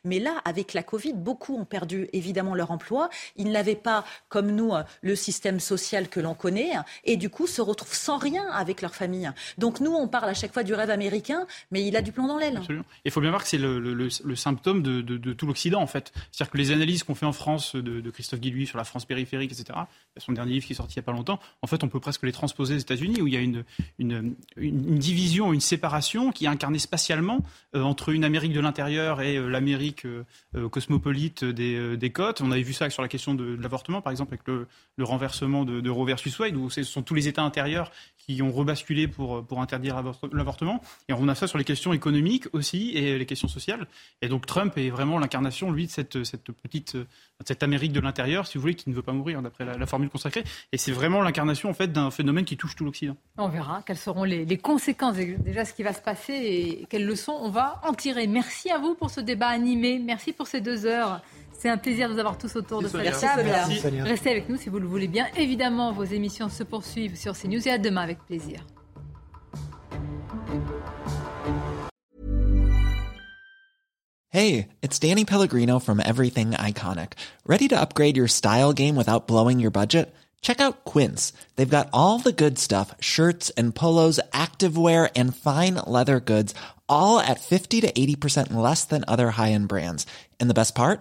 mais là, avec la Covid, beaucoup ont perdu évidemment leur emploi. Ils n'avaient pas, comme nous, le système social que l'on connaît, et du coup se retrouvent sans rien avec leur famille. Donc nous, on parle à chaque fois du rêve américain, mais il a du plomb dans l'aile. Il faut bien voir que c'est le, symptôme de, tout l'Occident, en fait. C'est-à-dire que les analyses qu'on fait en France de, Christophe Guillouis sur la France périphérique, etc., son dernier livre qui est il n'y a pas longtemps, en fait, on peut presque les transposer aux États-Unis, où il y a une, une, division, une séparation qui est incarnée spatialement euh, entre une Amérique de l'intérieur et euh, l'Amérique euh, cosmopolite des, côtes. On avait vu ça sur la question de, l'avortement, par exemple, avec le, renversement de, de, Roe versus Wade, où ce sont tous les États intérieurs qui ont rebasculé pour, pour interdire l'avortement. Et on a ça sur les questions économiques aussi et les questions sociales. Et donc Trump est vraiment l'incarnation, lui, de cette, cette petite, cette Amérique de l'intérieur, si vous voulez, qui ne veut pas mourir, d'après la, formule consacrée. Et c'est vraiment l'incarnation, en fait, d'un phénomène qui touche tout l'Occident. On verra quelles seront les, conséquences, déjà ce qui va se passer et quelles leçons on va en tirer. Merci à vous pour ce débat animé. Merci pour ces deux heures. C'est un plaisir de vous avoir tous autour de cette table. Restez avec nous si vous le voulez bien. Évidemment, vos émissions se poursuivent sur CNews et à demain avec plaisir. Hey, it's Danny Pellegrino from Everything Iconic. Ready to upgrade your style game without blowing your budget? Check out Quince. They've got all the good stuff, shirts and polos, activewear and fine leather goods, all at 50 to 80% less than other high-end brands. And the best part?